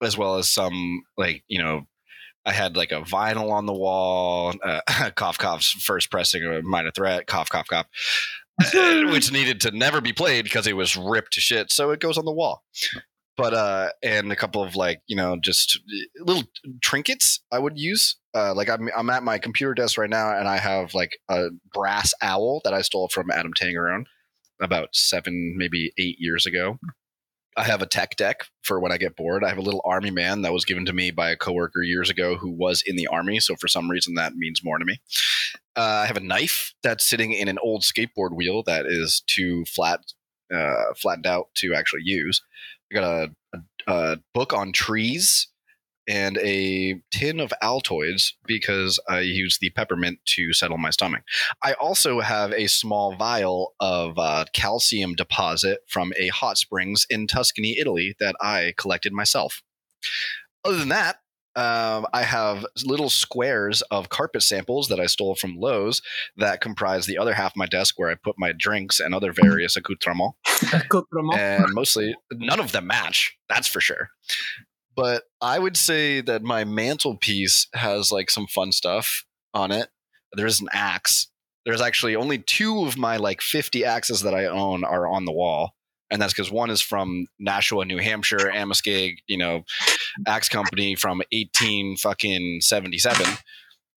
[SPEAKER 1] as well as some like you know I had like a vinyl on the wall, uh, cough cough's first pressing of Minor Threat, cough cough cough, uh, which needed to never be played because it was ripped to shit. So it goes on the wall. But uh, and a couple of like you know just little trinkets I would use. Uh, like I'm I'm at my computer desk right now, and I have like a brass owl that I stole from Adam Tangerone about seven, maybe eight years ago. I have a tech deck for when I get bored. I have a little army man that was given to me by a coworker years ago who was in the army. So for some reason that means more to me. Uh, I have a knife that's sitting in an old skateboard wheel that is too flat, uh, flattened out to actually use. I got a, a, a book on trees and a tin of Altoids because I use the peppermint to settle my stomach. I also have a small vial of uh, calcium deposit from a hot springs in Tuscany, Italy, that I collected myself. Other than that, um, I have little squares of carpet samples that I stole from Lowe's that comprise the other half of my desk where I put my drinks and other various accoutrements and mostly none of them match. That's for sure. But I would say that my mantelpiece has like some fun stuff on it. There's an axe. There's actually only two of my like 50 axes that I own are on the wall. And that's because one is from Nashua, New Hampshire, Amoskeag, you know, axe company from 18 fucking 77.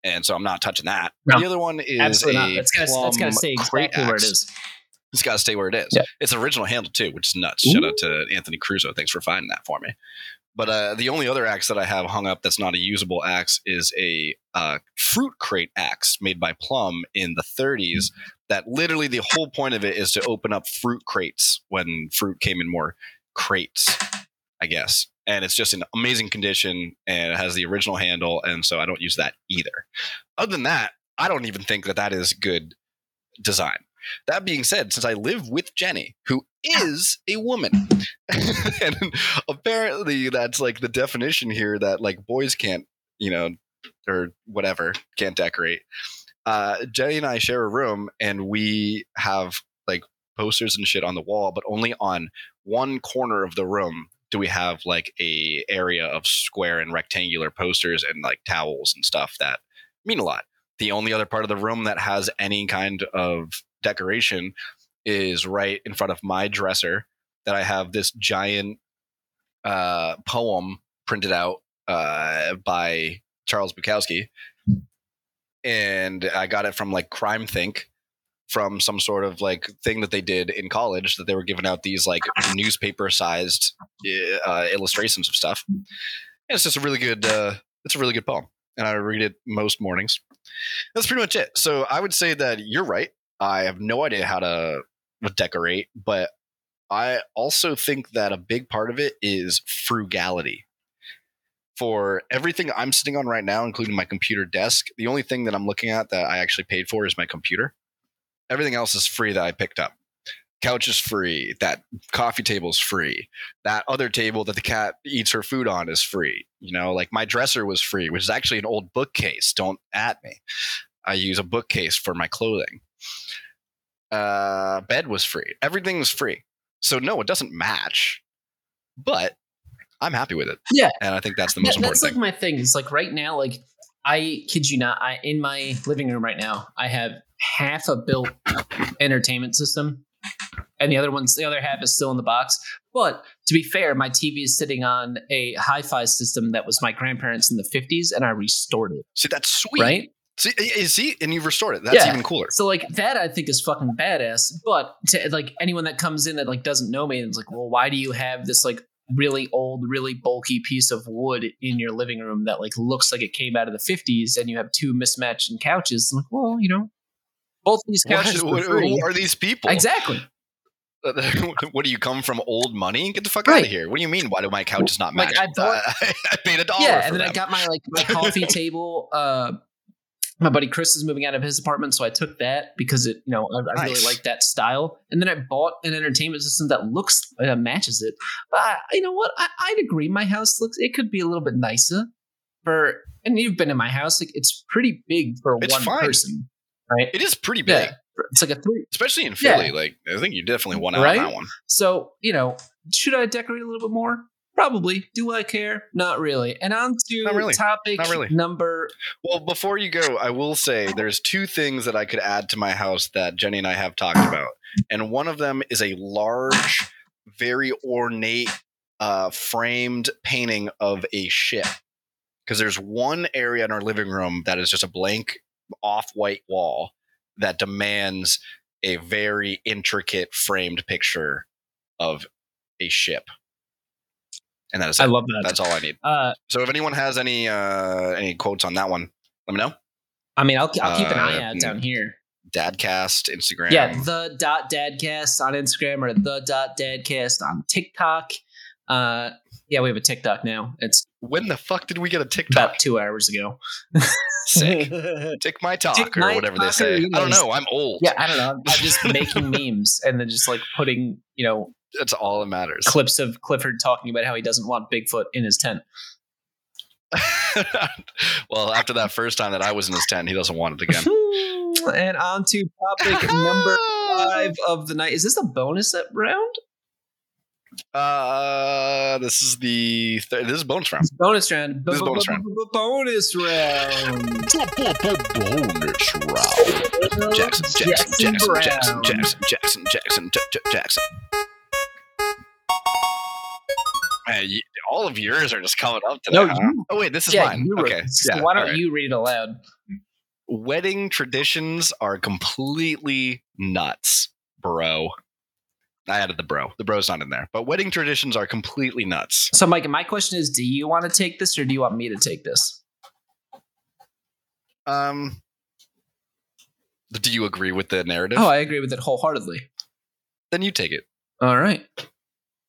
[SPEAKER 1] And so I'm not touching that.
[SPEAKER 2] No,
[SPEAKER 1] the other one is
[SPEAKER 2] Absolutely
[SPEAKER 1] a.
[SPEAKER 2] That's gotta, that's gotta stay exactly where it is.
[SPEAKER 1] It's got to stay where it is.
[SPEAKER 2] Yeah.
[SPEAKER 1] It's an original handle too, which is nuts. Shout out to Anthony Crusoe. Thanks for finding that for me. But uh, the only other axe that I have hung up that's not a usable axe is a uh, fruit crate axe made by Plumb in the 30s. That literally the whole point of it is to open up fruit crates when fruit came in more crates, I guess. And it's just in amazing condition and it has the original handle. And so I don't use that either. Other than that, I don't even think that that is good design. That being said, since I live with Jenny, who is a woman, and apparently that's like the definition here that like boys can't, you know, or whatever, can't decorate. Uh, Jenny and I share a room, and we have like posters and shit on the wall, but only on one corner of the room do we have like a area of square and rectangular posters and like towels and stuff that mean a lot. The only other part of the room that has any kind of decoration is right in front of my dresser that I have this giant uh, poem printed out uh, by Charles Bukowski, and I got it from like CrimethInc from some sort of like thing that they did in college that they were giving out these like newspaper sized uh, illustrations of stuff. And it's just a really good. Uh, it's a really good poem, and I read it most mornings. That's pretty much it. So I would say that you're right. I have no idea how to decorate, but I also think that a big part of it is frugality. For everything I'm sitting on right now, including my computer desk, the only thing that I'm looking at that I actually paid for is my computer. Everything else is free that I picked up. Couch is free. That coffee table is free. That other table that the cat eats her food on is free. You know, like my dresser was free, which is actually an old bookcase. Don't at me. I use a bookcase for my clothing. Uh, bed was free. Everything was free. So no, it doesn't match, but I'm happy with it.
[SPEAKER 2] Yeah,
[SPEAKER 1] and I think that's the most
[SPEAKER 2] That-
[SPEAKER 1] important
[SPEAKER 2] that's like my thing. It's like right now, like I kid you not, I in my living room right now, I have half a built entertainment system, and the other one's the other half is still in the box. But to be fair, my TV is sitting on a hi-fi system that was my grandparents in the '50s, and I restored it.
[SPEAKER 1] See, that's sweet.
[SPEAKER 2] Right.
[SPEAKER 1] See, see, and you've restored it. That's
[SPEAKER 2] Yeah.
[SPEAKER 1] even cooler.
[SPEAKER 2] So like that, I think is fucking badass. But to like anyone that comes in that like doesn't know me and is like, well, why do you have this like really old, really bulky piece of wood in your living room that like looks like it came out of the fifties, and you have two mismatched couches? I'm like, well, you know, both these couches
[SPEAKER 1] what- who are these people?
[SPEAKER 2] Exactly.
[SPEAKER 1] what do you come from old money? Get the fuck out of here. What do you mean? Why do my couches not
[SPEAKER 2] Like,
[SPEAKER 1] match?
[SPEAKER 2] I bought-
[SPEAKER 1] I, I paid a dollar.
[SPEAKER 2] yeah, and then I got my like my coffee table. Uh, my buddy Chris is moving out of his apartment, so I took that because it, you know, I, I really like that style. And then I bought an entertainment system that looks uh, matches it. But I, you know what? I, I'd agree. My house looks. It could be a little bit nicer for. And you've been in my house. Like it's pretty big for
[SPEAKER 1] It's
[SPEAKER 2] one
[SPEAKER 1] fine.
[SPEAKER 2] person, right?
[SPEAKER 1] It is pretty big,
[SPEAKER 2] Yeah, it's like a three.
[SPEAKER 1] especially in
[SPEAKER 2] Yeah.
[SPEAKER 1] Philly. Like I think you definitely won out
[SPEAKER 2] Right?
[SPEAKER 1] on that one.
[SPEAKER 2] So you know, should I decorate a little bit more? Probably. Do I care? Not really. And on to
[SPEAKER 1] Not really.
[SPEAKER 2] topic
[SPEAKER 1] Not really.
[SPEAKER 2] number
[SPEAKER 1] Well, before you go, I will say there's two things that I could add to my house that Jenny and I have talked about, and one of them is a large, very ornate, uh, framed painting of a ship. Because there's one area in our living room that is just a blank off-white wall that demands a very intricate framed picture of a ship, and that is
[SPEAKER 2] I
[SPEAKER 1] it.
[SPEAKER 2] love that.
[SPEAKER 1] That's all I need.
[SPEAKER 2] Uh,
[SPEAKER 1] So if anyone has any uh, any quotes on that one, let me know.
[SPEAKER 2] I mean, I'll, I'll keep an eye
[SPEAKER 1] Uh,
[SPEAKER 2] out down here.
[SPEAKER 1] Dadcast Instagram.
[SPEAKER 2] Yeah, the dot dadcast on Instagram or the dot dadcast on TikTok. Uh, yeah, we have a TikTok now. It's
[SPEAKER 1] When the fuck did we get a TikTok?
[SPEAKER 2] about two hours ago.
[SPEAKER 1] Sick. Tick my talk
[SPEAKER 2] Tick
[SPEAKER 1] or
[SPEAKER 2] my
[SPEAKER 1] whatever they say. I don't
[SPEAKER 2] know,
[SPEAKER 1] know. I'm old.
[SPEAKER 2] yeah, I don't know. I'm just making memes and then just like putting, you know,
[SPEAKER 1] That's all that matters.
[SPEAKER 2] clips of Clifford talking about how he doesn't want Bigfoot in his tent.
[SPEAKER 1] well, after that first time that I was in his tent, he doesn't want it again.
[SPEAKER 2] and on to topic number five of the night. Is this a bonus round?
[SPEAKER 1] Uh, this is the th- this is bonus round.
[SPEAKER 2] It's bonus round.
[SPEAKER 1] This is bonus round.
[SPEAKER 2] Bonus round.
[SPEAKER 1] bonus round. Jackson, Jackson, Jackson. Jackson, Jackson, Jackson, Jackson, Jackson. Man, you, all of yours are just coming up today.
[SPEAKER 2] No,
[SPEAKER 1] huh?
[SPEAKER 2] you-
[SPEAKER 1] oh wait, this is
[SPEAKER 2] yeah,
[SPEAKER 1] mine. okay,
[SPEAKER 2] this.
[SPEAKER 1] yeah,
[SPEAKER 2] Why don't
[SPEAKER 1] all right.
[SPEAKER 2] you read it aloud?
[SPEAKER 1] Wedding traditions are completely nuts, bro. I added the bro. The bro's not in there, but wedding traditions are completely nuts.
[SPEAKER 2] So, Mike, my question is: Do you want to take this, or do you want me to take this?
[SPEAKER 1] Um, do you agree with the narrative?
[SPEAKER 2] Oh, I agree with it wholeheartedly.
[SPEAKER 1] then you take it.
[SPEAKER 2] All right,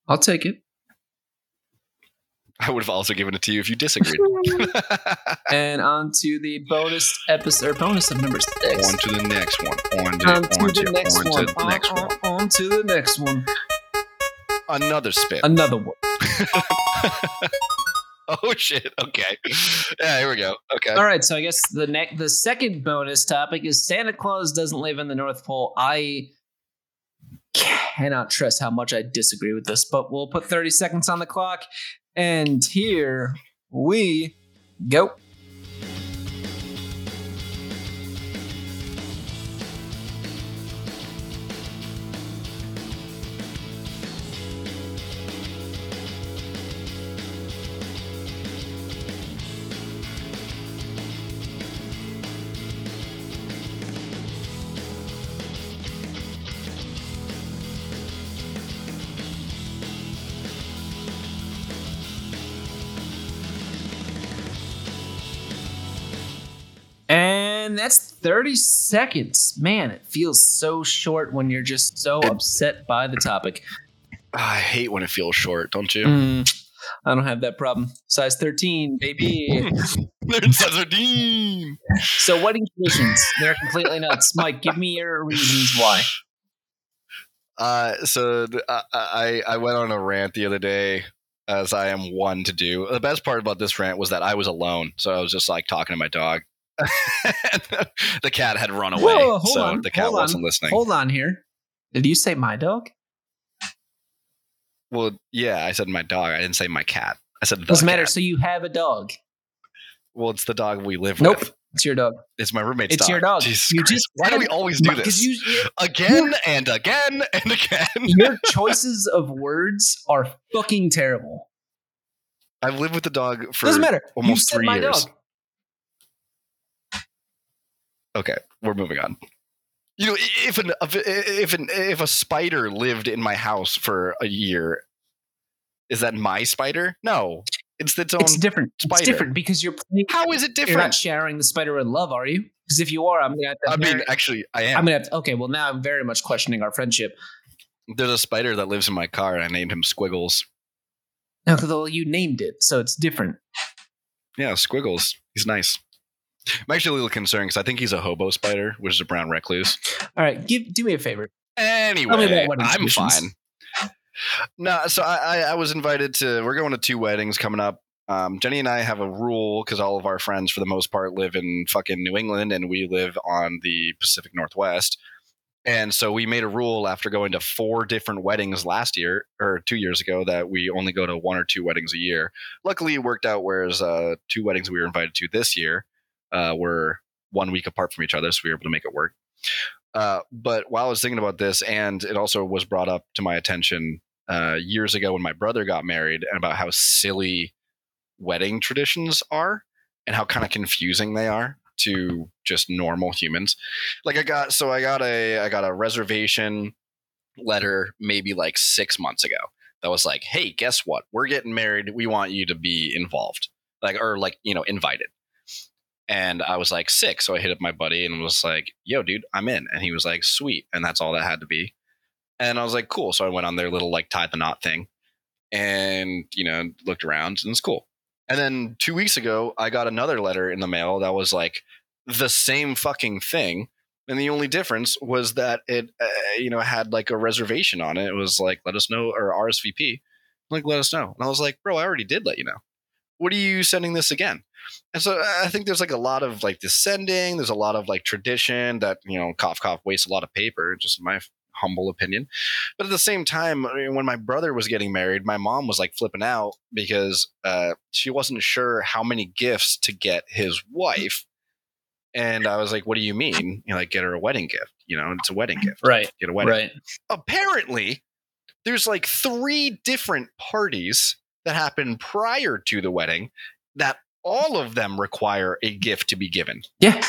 [SPEAKER 2] I'll take it.
[SPEAKER 1] I would have also given it to you if you disagreed.
[SPEAKER 2] and on to the bonus episode, or bonus of number six.
[SPEAKER 1] on to the next one. On to,
[SPEAKER 2] On to
[SPEAKER 1] on
[SPEAKER 2] the
[SPEAKER 1] to-
[SPEAKER 2] next
[SPEAKER 1] on to
[SPEAKER 2] one.
[SPEAKER 1] the next
[SPEAKER 2] On-
[SPEAKER 1] one.
[SPEAKER 2] on- on to the next one.
[SPEAKER 1] Another spin.
[SPEAKER 2] Another one.
[SPEAKER 1] oh shit. Okay. Yeah, here we go. Okay.
[SPEAKER 2] All right, so I guess the next, the second bonus topic is Santa Claus doesn't live in the North Pole. I cannot trust how much I disagree with this, but we'll put 30 seconds on the clock, and here we go. 30 seconds. Man, it feels so short when you're just so upset by the topic.
[SPEAKER 1] I hate when it feels short, don't you?
[SPEAKER 2] Mm, I don't have that problem. Size 13, baby.
[SPEAKER 1] There's Sazardine.
[SPEAKER 2] so, wedding traditions, they're completely nuts. Mike, give me your reasons why.
[SPEAKER 1] Uh, so th- I, I I went on a rant the other day, as I am one to do. The best part about this rant was that I was alone, so I was just like talking to my dog. the cat had run away,
[SPEAKER 2] Whoa,
[SPEAKER 1] so
[SPEAKER 2] on,
[SPEAKER 1] the cat wasn't listening.
[SPEAKER 2] Hold on here. Did you say my dog?
[SPEAKER 1] Well, yeah, I said my dog. I didn't say my cat. I said the
[SPEAKER 2] Doesn't matter. So, you have a dog.
[SPEAKER 1] Well, it's the dog we live
[SPEAKER 2] Nope.
[SPEAKER 1] with.
[SPEAKER 2] Nope, it's your dog.
[SPEAKER 1] It's my roommate's
[SPEAKER 2] It's
[SPEAKER 1] dog.
[SPEAKER 2] your dog.
[SPEAKER 1] Jesus
[SPEAKER 2] You
[SPEAKER 1] Christ.
[SPEAKER 2] just
[SPEAKER 1] Why do we always do this
[SPEAKER 2] you,
[SPEAKER 1] again and again and again?
[SPEAKER 2] your choices of words are fucking terrible.
[SPEAKER 1] I've lived with the dog for
[SPEAKER 2] Doesn't matter.
[SPEAKER 1] almost three
[SPEAKER 2] my
[SPEAKER 1] years.
[SPEAKER 2] dog.
[SPEAKER 1] Okay, we're moving on. You know, if an if if an if a spider lived in my house for a year, is that my spider? No, it's its own.
[SPEAKER 2] It's different.
[SPEAKER 1] spider.
[SPEAKER 2] It's different because you're playing.
[SPEAKER 1] How is it
[SPEAKER 2] You're not
[SPEAKER 1] different?
[SPEAKER 2] sharing the spider with love, are you? Because if you are, I'm gonna. Have to
[SPEAKER 1] I mean,
[SPEAKER 2] very-
[SPEAKER 1] actually, I am.
[SPEAKER 2] I'm gonna. Have to, okay, well now I'm very much questioning our friendship.
[SPEAKER 1] There's a spider that lives in my car, and I named him Squiggles.
[SPEAKER 2] No, because well, you named it, so it's different.
[SPEAKER 1] Yeah, Squiggles. He's nice. I'm actually a little concerned because I think he's a hobo spider, which is a brown recluse.
[SPEAKER 2] All right, give do me a favor.
[SPEAKER 1] Anyway, I'm fine. No, so I, I, I was invited to. We're going to two weddings coming up. Um, Jenny and I have a rule because all of our friends, for the most part, live in fucking New England, and we live on the Pacific Northwest. And so we made a rule after going to four different weddings last year or two years ago that we only go to one or two weddings a year. Luckily, it worked out. Whereas uh, two weddings we were invited to this year uh, were one week apart from each other, so we were able to make it work. Uh, but while I was thinking about this, and it also was brought up to my attention uh, years ago when my brother got married, and about how silly wedding traditions are, and how kind of confusing they are to just normal humans. Like I got, so I got a, I got a reservation letter maybe like six months ago that was like, "Hey, guess what? We're getting married. We want you to be involved, like, or like, you know, invited." And I was like sick, so I hit up my buddy and was like, "Yo, dude, I'm in." And he was like, "Sweet," and that's all that had to be. And I was like, "Cool." So I went on their little like tie the knot thing, and you know, looked around, and it's cool. And then two weeks ago, I got another letter in the mail that was like the same fucking thing, and the only difference was that it, uh, you know, had like a reservation on it. It was like, "Let us know," or RSVP. Like, let us know. And I was like, "Bro, I already did let you know. What are you sending this again?" And so I think there's like a lot of like descending. There's a lot of like tradition that you know, cough cough, wastes a lot of paper. Just my humble opinion. But at the same time, I mean, when my brother was getting married, my mom was like flipping out because uh, she wasn't sure how many gifts to get his wife. And I was like, "What do you mean? You know, like get her a wedding gift? You know, it's a wedding gift.
[SPEAKER 2] Right,
[SPEAKER 1] Get a wedding."
[SPEAKER 2] right.
[SPEAKER 1] Apparently, there's like three different parties that happen prior to the wedding that all of them require a gift to be given.
[SPEAKER 2] Yeah.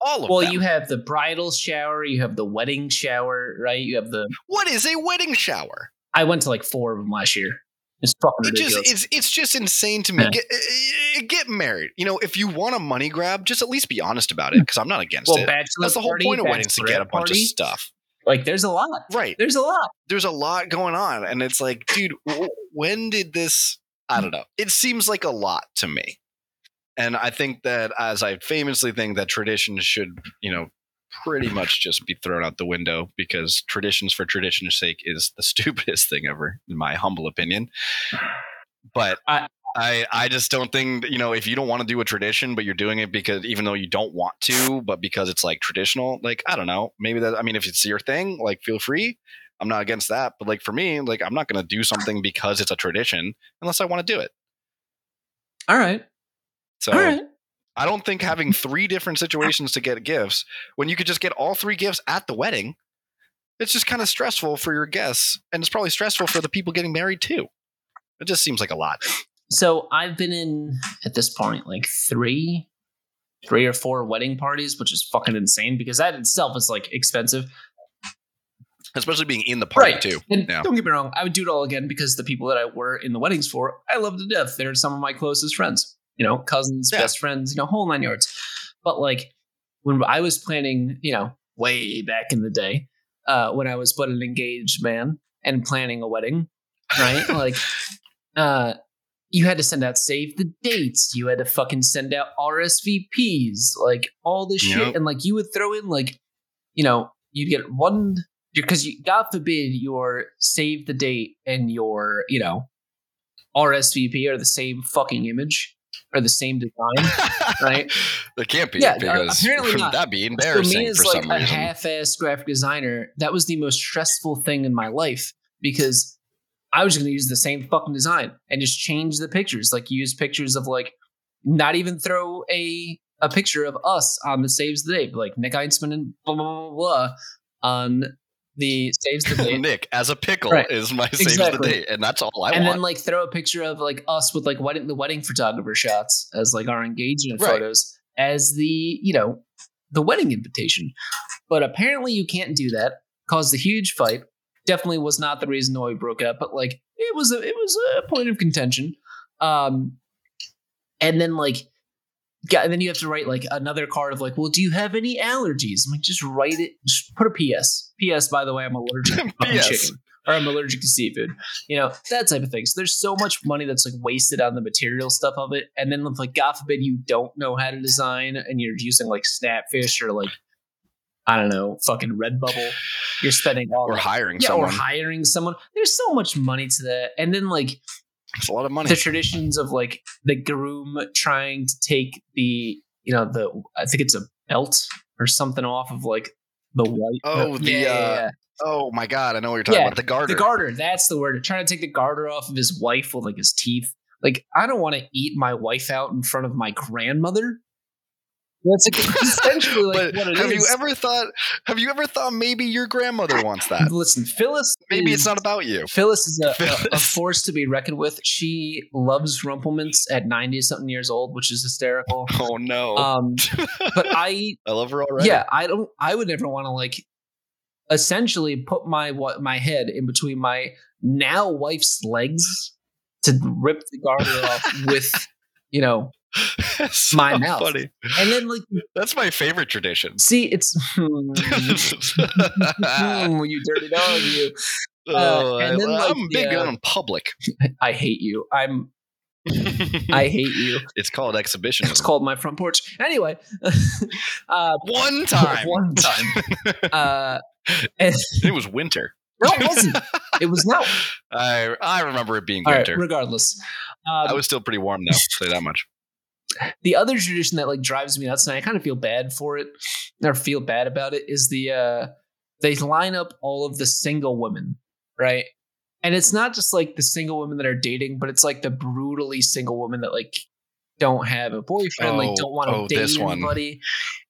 [SPEAKER 1] All of them.
[SPEAKER 2] Well,
[SPEAKER 1] them.
[SPEAKER 2] you have the bridal shower, you have the wedding shower, right? You have the.
[SPEAKER 1] what is a wedding shower?
[SPEAKER 2] I went to like four of them last year. It's fucking
[SPEAKER 1] It just
[SPEAKER 2] ridiculous.
[SPEAKER 1] it's it's just insane to me.
[SPEAKER 2] Yeah.
[SPEAKER 1] Get, uh, get married. You know, if you want a money grab, just at least be honest about it hmm. because I'm not against
[SPEAKER 2] well,
[SPEAKER 1] it. That's the whole
[SPEAKER 2] party,
[SPEAKER 1] point of weddings to get a bunch of stuff.
[SPEAKER 2] Like, there's a lot.
[SPEAKER 1] Right.
[SPEAKER 2] There's a lot.
[SPEAKER 1] There's a lot going on and it's like, dude, when did this I don't know. It seems like a lot to me. And I think that as I famously think that traditions should, you know, pretty much just be thrown out the window because traditions for tradition's sake is the stupidest thing ever, in my humble opinion. But
[SPEAKER 2] I-
[SPEAKER 1] I, I just don't think you know if you don't want to do a tradition, but you're doing it because even though you don't want to, but because it's like traditional, like I don't know, maybe that I mean if it's your thing, like feel free. I'm not against that, but like for me, like I'm not going to do something because it's a tradition unless I want to do it.
[SPEAKER 2] All right.
[SPEAKER 1] So
[SPEAKER 2] All right.
[SPEAKER 1] I don't think having three different situations to get gifts when you could just get all three gifts at the wedding, it's just kind of stressful for your guests, and it's probably stressful for the people getting married too. It just seems like a lot.
[SPEAKER 2] So I've been in at this point like three, three or four wedding parties, which is fucking insane because that itself is like expensive.
[SPEAKER 1] Especially being in the party
[SPEAKER 2] Right.
[SPEAKER 1] too.
[SPEAKER 2] And
[SPEAKER 1] Yeah.
[SPEAKER 2] don't get me wrong, I would do it all again because the people that I were in the weddings for, I love to death. They're some of my closest friends, you know, cousins,
[SPEAKER 1] Yeah.
[SPEAKER 2] best friends, you know, whole nine yards. But like, when I was planning, you know, way back in the day, uh, when I was but an engaged man and planning a wedding, right? like, uh, you had to send out save the dates. You had to fucking send out RSVPs, like all this shit,
[SPEAKER 1] Yep.
[SPEAKER 2] and like you would throw in like, you know, you'd get one because you, God forbid your save the date and your you know RSVP are the same fucking image or the same design, right?
[SPEAKER 1] It can't be
[SPEAKER 2] Yeah,
[SPEAKER 1] because
[SPEAKER 2] apparently not.
[SPEAKER 1] that'd be embarrassing.
[SPEAKER 2] for me as like a
[SPEAKER 1] reason.
[SPEAKER 2] half-ass graphic designer that was the most stressful thing in my life because i was going to use the same fucking design and just change the pictures like use pictures of like not even throw a a picture of us on the saves the day like nick Einsman and blah blah blah, blah on the saves the day
[SPEAKER 1] Nick, as a pickle,
[SPEAKER 2] Right.
[SPEAKER 1] is my saves
[SPEAKER 2] Exactly.
[SPEAKER 1] the date, and that's all I
[SPEAKER 2] and
[SPEAKER 1] want.
[SPEAKER 2] And then like throw a picture of like us with like wedding the wedding photographer shots as like our engagement
[SPEAKER 1] Right.
[SPEAKER 2] photos as the you know the wedding invitation but apparently you can't do that caused a huge fight definitely was not the reason why we broke up but like it was a it was a point of contention um and then like yeah, and then you have to write like another card of like, well, do you have any allergies? I'm like, just write it. Just put a PS. PS, by the way, I'm allergic to chicken or I'm allergic to seafood. You know, that type of thing. So there's so much money that's like wasted on the material stuff of it. And then like God forbid you don't know how to design and you're using like Snapfish or like I don't know, fucking Redbubble. You're spending all
[SPEAKER 1] or
[SPEAKER 2] that.
[SPEAKER 1] hiring
[SPEAKER 2] yeah,
[SPEAKER 1] someone.
[SPEAKER 2] or hiring someone. There's so much money to that. And then like
[SPEAKER 1] it's a lot of money.
[SPEAKER 2] the traditions of like the groom trying to take the you know the I think it's a belt or something off of like the white.
[SPEAKER 1] Oh, the,
[SPEAKER 2] yeah, yeah,
[SPEAKER 1] uh,
[SPEAKER 2] yeah.
[SPEAKER 1] oh my god, I know what you're talking
[SPEAKER 2] Yeah,
[SPEAKER 1] about. The garter.
[SPEAKER 2] the garter. That's the word. Trying to take the garter off of his wife with like his teeth. Like I don't want to eat my wife out in front of my grandmother. That's essentially like what it
[SPEAKER 1] have you ever thought? Have you ever thought maybe your grandmother wants that?
[SPEAKER 2] Listen, Phyllis.
[SPEAKER 1] Maybe
[SPEAKER 2] is-
[SPEAKER 1] it's not about you.
[SPEAKER 2] Phyllis is a, a, a force to be reckoned with. She loves Rumple Minze at ninety something years old, which is hysterical.
[SPEAKER 1] Oh no,
[SPEAKER 2] Um, but I
[SPEAKER 1] I love her already.
[SPEAKER 2] yeah i don't i would never want to like essentially put my what my head in between my now wife's legs to rip the garter off with you know
[SPEAKER 1] so
[SPEAKER 2] my mouth.
[SPEAKER 1] Funny.
[SPEAKER 2] and then like
[SPEAKER 1] That's my favorite tradition.
[SPEAKER 2] see it's hmm, you dirty dog you
[SPEAKER 1] oh,
[SPEAKER 2] and
[SPEAKER 1] I,
[SPEAKER 2] then, like,
[SPEAKER 1] I'm big
[SPEAKER 2] yeah.
[SPEAKER 1] on public.
[SPEAKER 2] i hate you i'm i hate you
[SPEAKER 1] it's called exhibition.
[SPEAKER 2] it's called my front porch anyway uh
[SPEAKER 1] one time.
[SPEAKER 2] one time uh and,
[SPEAKER 1] It was winter.
[SPEAKER 2] no it wasn't it was not
[SPEAKER 1] I I remember it being
[SPEAKER 2] all right
[SPEAKER 1] winter.
[SPEAKER 2] regardless um,
[SPEAKER 1] I was still pretty warm though. Say that much.
[SPEAKER 2] The other tradition that like drives me nuts and i kind of feel bad for it or feel bad about it is the uh they line up all of the single women right and it's not just like the single women that are dating but it's like the brutally single women that like don't have a boyfriend like
[SPEAKER 1] Oh,
[SPEAKER 2] don't want to
[SPEAKER 1] oh,
[SPEAKER 2] date
[SPEAKER 1] this one.
[SPEAKER 2] anybody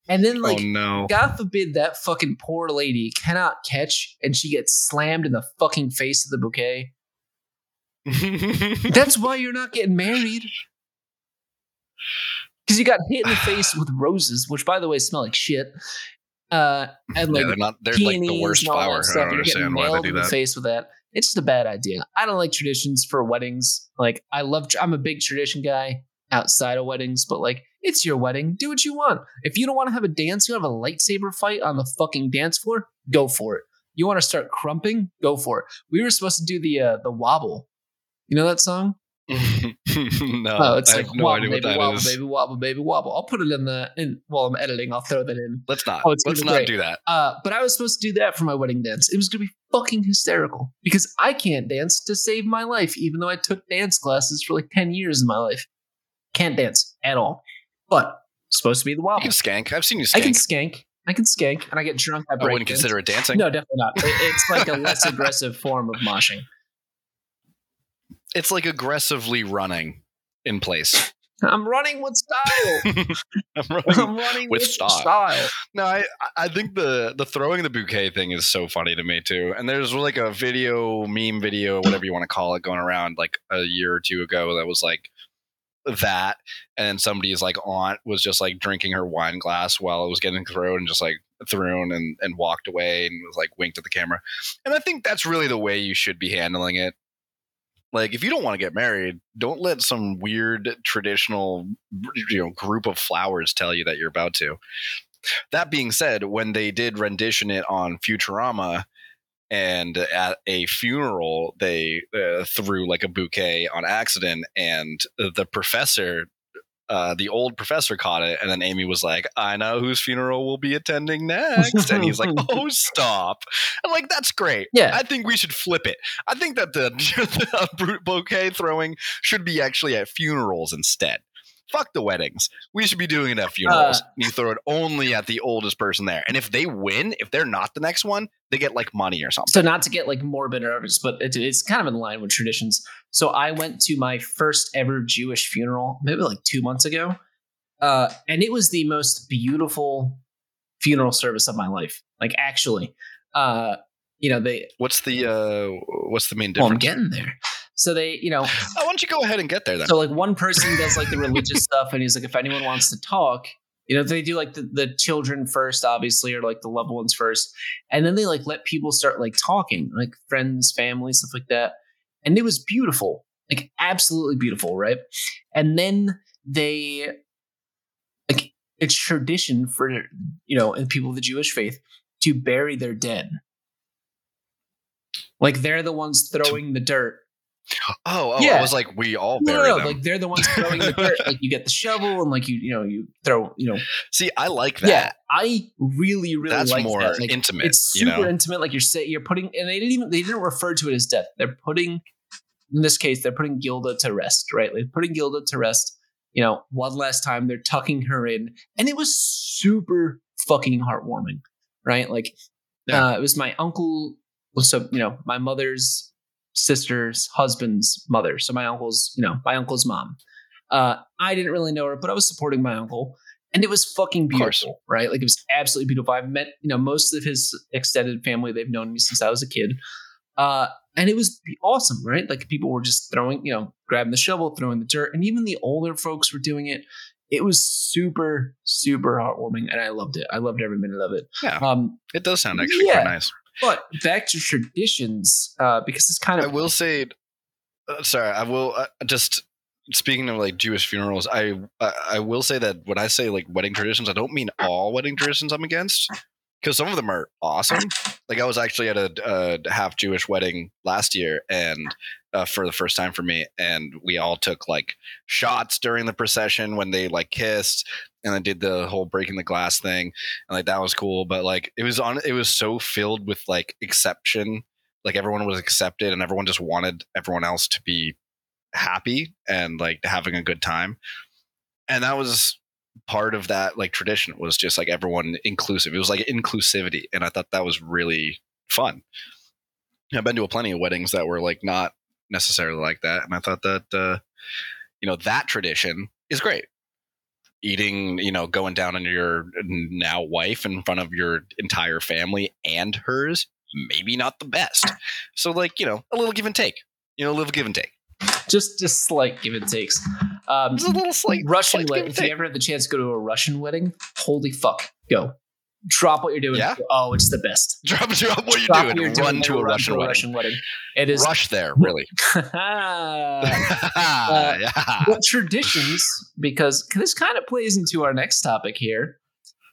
[SPEAKER 2] and then like
[SPEAKER 1] oh no.
[SPEAKER 2] god forbid that fucking poor lady cannot catch and she gets slammed in the fucking face of the bouquet that's why you're not getting married. Because you got hit in the face with roses, which, by the way, smell like shit. Uh, and like
[SPEAKER 1] yeah, they're not. They're like the worst
[SPEAKER 2] and all that
[SPEAKER 1] flower. I don't
[SPEAKER 2] You're getting
[SPEAKER 1] understand why they
[SPEAKER 2] in
[SPEAKER 1] do
[SPEAKER 2] the
[SPEAKER 1] that.
[SPEAKER 2] face with that. It's just a bad idea. I don't like traditions for weddings. Like I love. I'm a big tradition guy outside of weddings, but like it's your wedding. Do what you want. If you don't want to have a dance, you have a lightsaber fight on the fucking dance floor. Go for it. You want to start crumping? Go for it. We were supposed to do the uh, the wobble. You know that song?
[SPEAKER 1] no,
[SPEAKER 2] Oh, it's
[SPEAKER 1] I
[SPEAKER 2] like
[SPEAKER 1] have no
[SPEAKER 2] wobble,
[SPEAKER 1] idea what
[SPEAKER 2] baby,
[SPEAKER 1] that
[SPEAKER 2] wobble,
[SPEAKER 1] is.
[SPEAKER 2] baby, wobble, baby, wobble. I'll put it in the in while I'm editing. I'll throw that in.
[SPEAKER 1] Let's not.
[SPEAKER 2] Oh,
[SPEAKER 1] Let's not
[SPEAKER 2] great.
[SPEAKER 1] do that.
[SPEAKER 2] Uh, but I was supposed to do that for my wedding dance. It was gonna be fucking hysterical because I can't dance to save my life, even though I took dance classes for like ten years in my life. Can't dance at all. But supposed to be the
[SPEAKER 1] You
[SPEAKER 2] wobble.
[SPEAKER 1] can skank. I've seen you Skank.
[SPEAKER 2] I can
[SPEAKER 1] skank.
[SPEAKER 2] skank. I can skank, and I get drunk. I
[SPEAKER 1] I wouldn't
[SPEAKER 2] dance.
[SPEAKER 1] consider it dancing.
[SPEAKER 2] No, definitely not. It- it's like a less aggressive form of moshing.
[SPEAKER 1] It's like aggressively running in place.
[SPEAKER 2] I'm running with style.
[SPEAKER 1] I'm running.
[SPEAKER 2] I'm running
[SPEAKER 1] With
[SPEAKER 2] with,
[SPEAKER 1] style.
[SPEAKER 2] style.
[SPEAKER 1] No, I I think the the throwing the bouquet thing is so funny to me too. And there's like a video, meme video, whatever you want to call it, going around like a year or two ago that was like that, and somebody's like aunt was just like drinking her wine glass while it was getting thrown and just like thrown and and walked away and was like winked at the camera. And I think that's really the way you should be handling it. Like if you don't want to get married, don't let some weird traditional you know group of flowers tell you that you're about to That being said, when they did rendition it on Futurama, and at a funeral they uh, threw like a bouquet on accident, and the professor. Uh, the old professor caught it, and then Amy was like, "I know whose funeral we'll be attending next," and he's like, "Oh, stop!" I'm like, "That's great.
[SPEAKER 2] Yeah.
[SPEAKER 1] I think we should flip it. I think that the, the bouquet throwing should be actually at funerals instead. Fuck the weddings. We should be doing it at funerals.
[SPEAKER 2] Uh,
[SPEAKER 1] you throw it only at the oldest person there. And if they win, if they're not the next one, they get like money or something.
[SPEAKER 2] So not to get like morbid or nervous, but it, it's kind of in line with traditions. So I went to my first ever Jewish funeral maybe like two months ago, uh, and it was the most beautiful funeral service of my life. Like actually, uh, you know they.
[SPEAKER 1] What's the uh what's the main
[SPEAKER 2] Well, I'm getting there. So they, you know,
[SPEAKER 1] oh, why don't you go ahead and get there then?
[SPEAKER 2] so like one person does like the religious stuff, and he's like, if anyone wants to talk, you know, they do like the, the children first, obviously, or like the loved ones first, and then they like let people start like talking, like friends, family, stuff like that, and it was beautiful, like absolutely beautiful, right? And then they, like, it's tradition for you know, and people of the Jewish faith to bury their dead. Like they're the ones throwing the dirt
[SPEAKER 1] oh, oh,
[SPEAKER 2] Yeah.
[SPEAKER 1] I was like, we all
[SPEAKER 2] no,
[SPEAKER 1] bury
[SPEAKER 2] no, no,
[SPEAKER 1] them.
[SPEAKER 2] like they're the ones throwing the dirt. Like you get the shovel and like you, you know, you throw, you know.
[SPEAKER 1] See, I like that.
[SPEAKER 2] Yeah, I really, really
[SPEAKER 1] That's
[SPEAKER 2] like
[SPEAKER 1] more
[SPEAKER 2] that. Like,
[SPEAKER 1] intimate.
[SPEAKER 2] It's
[SPEAKER 1] you
[SPEAKER 2] super
[SPEAKER 1] know,
[SPEAKER 2] intimate. Like you're saying, you're putting, and they didn't even they didn't refer to it as death. They're putting, in this case, they're putting Gilda to rest. Right, they're putting Gilda to rest. You know, one last time. They're tucking her in, and it was super fucking heartwarming. Right, like
[SPEAKER 1] Yeah.
[SPEAKER 2] uh, it was my uncle. So you know, my mother's sister's husband's mother. So my uncle's, you know, my uncle's mom. Uh, I didn't really know her, but I was supporting my uncle, and it was fucking beautiful, right? Like it was absolutely beautiful. I've met, you know, most of his extended family. They've known me since I was a kid, uh, and it was awesome, right? Like people were just throwing, you know, grabbing the shovel, throwing the dirt, and even the older folks were doing it. It was super, super heartwarming, and I loved it. I loved every minute of it.
[SPEAKER 1] Yeah.
[SPEAKER 2] Um,
[SPEAKER 1] it does sound actually
[SPEAKER 2] Yeah.
[SPEAKER 1] quite nice.
[SPEAKER 2] But back to traditions, uh, because it's kind of.
[SPEAKER 1] I will say, uh, sorry, I will uh, just speaking of like Jewish funerals. I, I I will say that when I say like wedding traditions, I don't mean all wedding traditions I'm against because some of them are awesome. Like I was actually at a, a half Jewish wedding last year, and uh, for the first time for me, and we all took like shots during the procession when they like kissed. And I did the whole breaking the glass thing, and like that was cool. But like it was on, it was so filled with like exception like everyone was accepted and everyone just wanted everyone else to be happy and like having a good time and that was part of that like tradition was just like everyone inclusive it was like inclusivity and i thought that was really fun i've been to a plenty of weddings that were like not necessarily like that and i thought that uh you know that tradition is great eating you know going down on your now wife in front of your entire family and hers maybe not the best so like you know a little give and take you know a little give and take
[SPEAKER 2] just just slight give and takes. Um,
[SPEAKER 1] just a little slight
[SPEAKER 2] Russian
[SPEAKER 1] slight
[SPEAKER 2] wedding. If you ever have the chance to go to a Russian wedding, holy fuck, go. Drop what you're doing.
[SPEAKER 1] Yeah?
[SPEAKER 2] Oh, it's the best.
[SPEAKER 1] drop drop what you're
[SPEAKER 2] Drop
[SPEAKER 1] doing
[SPEAKER 2] what you're
[SPEAKER 1] run
[SPEAKER 2] doing
[SPEAKER 1] to a Russian wedding
[SPEAKER 2] Russian wedding. It is.
[SPEAKER 1] rush there really
[SPEAKER 2] Uh,
[SPEAKER 1] yeah
[SPEAKER 2] traditions, because this kind of plays into our next topic here.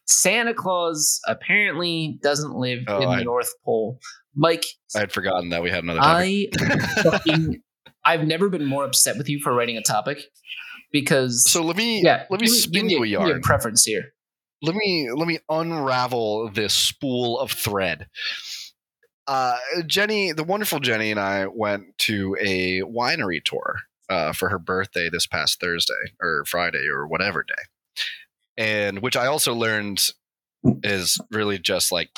[SPEAKER 2] Santa Claus apparently doesn't live
[SPEAKER 1] Oh,
[SPEAKER 2] in the North Pole. Mike,
[SPEAKER 1] i had forgotten that we had another topic
[SPEAKER 2] I fucking, I've never been more upset with you for writing a topic because
[SPEAKER 1] so let me
[SPEAKER 2] yeah,
[SPEAKER 1] let me
[SPEAKER 2] give
[SPEAKER 1] spin you a yarn
[SPEAKER 2] preference here.
[SPEAKER 1] Let me let me unravel this spool of thread. Uh, Jenny, the wonderful Jenny, and I went to a winery tour uh, for her birthday this past Thursday or Friday or whatever day, and which I also learned is really just like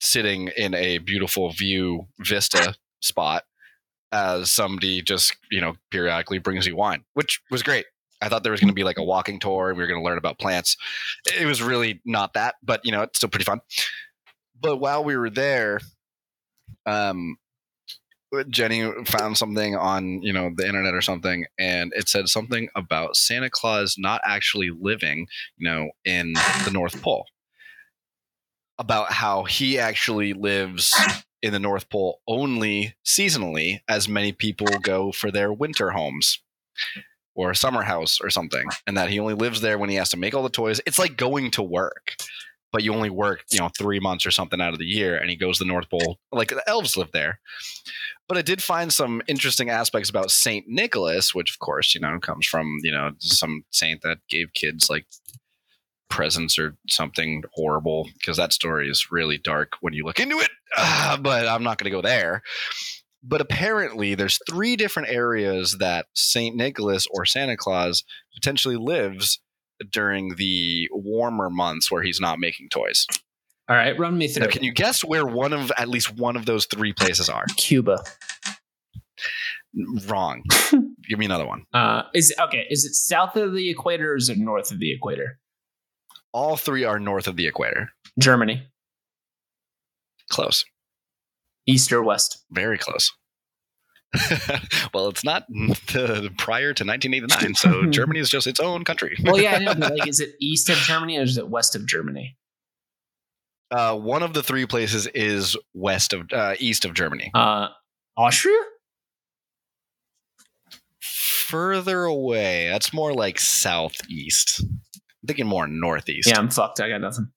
[SPEAKER 1] sitting in a beautiful view vista spot as somebody just you know periodically brings you wine, which was great. I thought there was going to be like a walking tour and we were going to learn about plants. It was really not that, but you know, it's still pretty fun. But while we were there, um, Jenny found something on you know the internet or something, and it said something about Santa Claus not actually living, you know, in the North Pole. About how he actually lives in the North Pole only seasonally, as many people go for their winter homes or a summer house or something, and that he only lives there when he has to make all the toys. It's like going to work. but you only work, you know, three months or something out of the year, and he goes to the North Pole. Like the elves live there. But I did find some interesting aspects about Saint Nicholas, which of course, you know, comes from, you know, some saint that gave kids like presents or something horrible, because that story is really dark when you look into it. Uh, but I'm not going to go there. But apparently, there's three different areas that Saint Nicholas or Santa Claus potentially lives during the warmer months where he's not making toys.
[SPEAKER 2] All right, run me through.
[SPEAKER 1] Now, can you guess where one of at least one of those three places are?
[SPEAKER 2] Cuba.
[SPEAKER 1] Wrong. Give me another one.
[SPEAKER 2] Uh, is okay. Is it south of the equator or is it north of the equator?
[SPEAKER 1] All three are north of the equator.
[SPEAKER 2] Germany,
[SPEAKER 1] Close.
[SPEAKER 2] East or west?
[SPEAKER 1] Very close. well, it's not the, prior to 1989, so Germany is just its own country.
[SPEAKER 2] Well, yeah, I know, but like, is it east of Germany or is it west of Germany?
[SPEAKER 1] Uh, one of the three places is west of uh, east of Germany.
[SPEAKER 2] Uh, Austria?
[SPEAKER 1] Further away, that's more like southeast. I'm thinking more northeast.
[SPEAKER 2] Yeah, I'm fucked. I got nothing.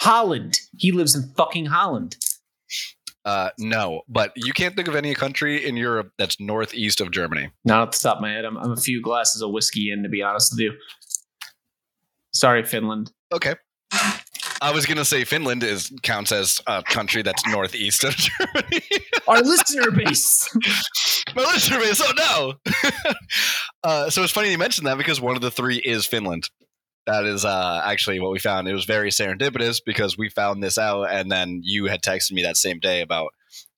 [SPEAKER 2] Holland. He lives in fucking Holland.
[SPEAKER 1] Uh, no, but you can't think of any country in Europe that's northeast of Germany.
[SPEAKER 2] Not off the top of my head. I'm, I'm a few glasses of whiskey in, to be honest with you. Sorry, Finland.
[SPEAKER 1] Okay. I was gonna say Finland is counts as a country that's northeast of Germany.
[SPEAKER 2] Our listener base.
[SPEAKER 1] My listener base. Oh no. uh, so it's funny you mentioned that because one of the three is Finland. That is uh, actually what we found. It was very serendipitous because we found this out, and then you had texted me that same day about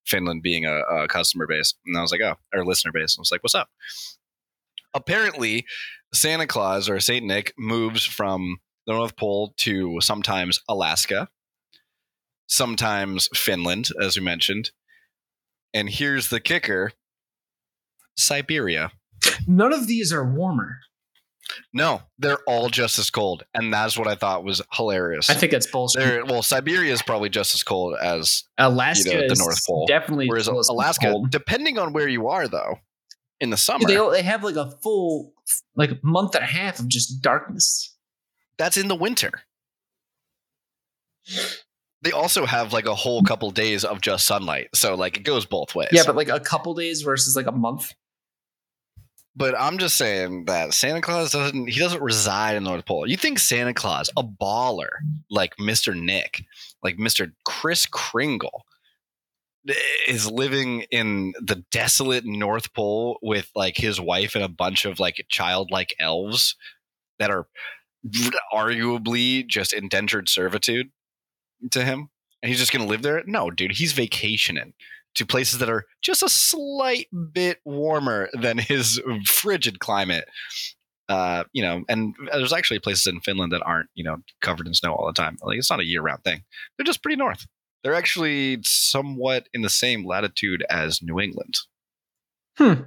[SPEAKER 1] Finland being a, a customer base, and I was like, oh, or listener base. I was like, what's up? Apparently, Santa Claus or Saint Nick moves from the North Pole to sometimes Alaska, sometimes Finland, as we mentioned. And here's the kicker Siberia.
[SPEAKER 2] None of these are warmer.
[SPEAKER 1] No, they're all just as cold. And that's what I thought was hilarious.
[SPEAKER 2] I think that's bullshit.
[SPEAKER 1] they're, well, Siberia is probably just as cold as,
[SPEAKER 2] Alaska
[SPEAKER 1] you know, the North Pole.
[SPEAKER 2] definitely
[SPEAKER 1] whereas Alaska,
[SPEAKER 2] cold.
[SPEAKER 1] depending on where you are, though, in the summer,
[SPEAKER 2] They, they have like a full like month and a half of just darkness.
[SPEAKER 1] that's in the winter. They also have like a whole couple days of just sunlight. So, like, it goes both ways.
[SPEAKER 2] Yeah, but like a couple days versus like a month.
[SPEAKER 1] But I'm just saying that Santa Claus doesn't he doesn't reside in the North Pole. You think Santa Claus, a baller like Mr. Nick, like Mr. Kris Kringle, is living in the desolate North Pole with like his wife and a bunch of like childlike elves that are arguably just indentured servitude to him. And he's just gonna live there? No, dude, he's vacationing to places that are just a slight bit warmer than his frigid climate. Uh, you know, and there's actually places in Finland that aren't, you know, covered in snow all the time. Like it's not a year-round thing. They're just pretty north. They're actually somewhat in the same latitude as New England.
[SPEAKER 2] Hmm.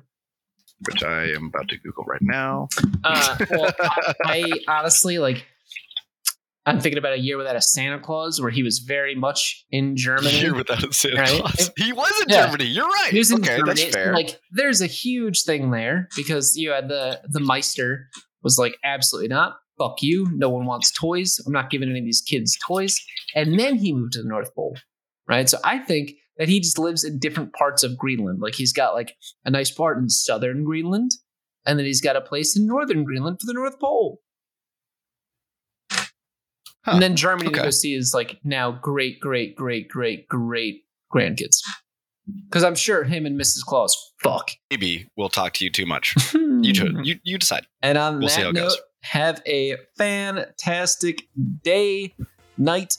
[SPEAKER 1] Which I am about to Google right now.
[SPEAKER 2] Uh, well, I, I honestly like. I'm thinking about a year without a Santa Claus, where he was very much in Germany.
[SPEAKER 1] Here without a Santa
[SPEAKER 2] Right?
[SPEAKER 1] Claus. He was in
[SPEAKER 2] Yeah.
[SPEAKER 1] Germany. You're right.
[SPEAKER 2] He was in
[SPEAKER 1] okay,
[SPEAKER 2] Germany.
[SPEAKER 1] that's fair.
[SPEAKER 2] Like, there's a huge thing there because you had the the Meister was like, absolutely not. Fuck you. No one wants toys. I'm not giving any of these kids toys. And then he moved to the North Pole, right? So I think that he just lives in different parts of Greenland. Like he's got like a nice part in southern Greenland, and then he's got a place in northern Greenland for the North Pole.
[SPEAKER 1] Huh.
[SPEAKER 2] And then Germany to
[SPEAKER 1] Okay.
[SPEAKER 2] go see his like now great, great, great, great, great grandkids. Because I'm sure him and Mrs. Claus fuck.
[SPEAKER 1] Maybe we'll talk to you too much. You, cho- you, you decide.
[SPEAKER 2] And on
[SPEAKER 1] We'll see how
[SPEAKER 2] that
[SPEAKER 1] it
[SPEAKER 2] note,
[SPEAKER 1] goes.
[SPEAKER 2] have a fantastic day, night,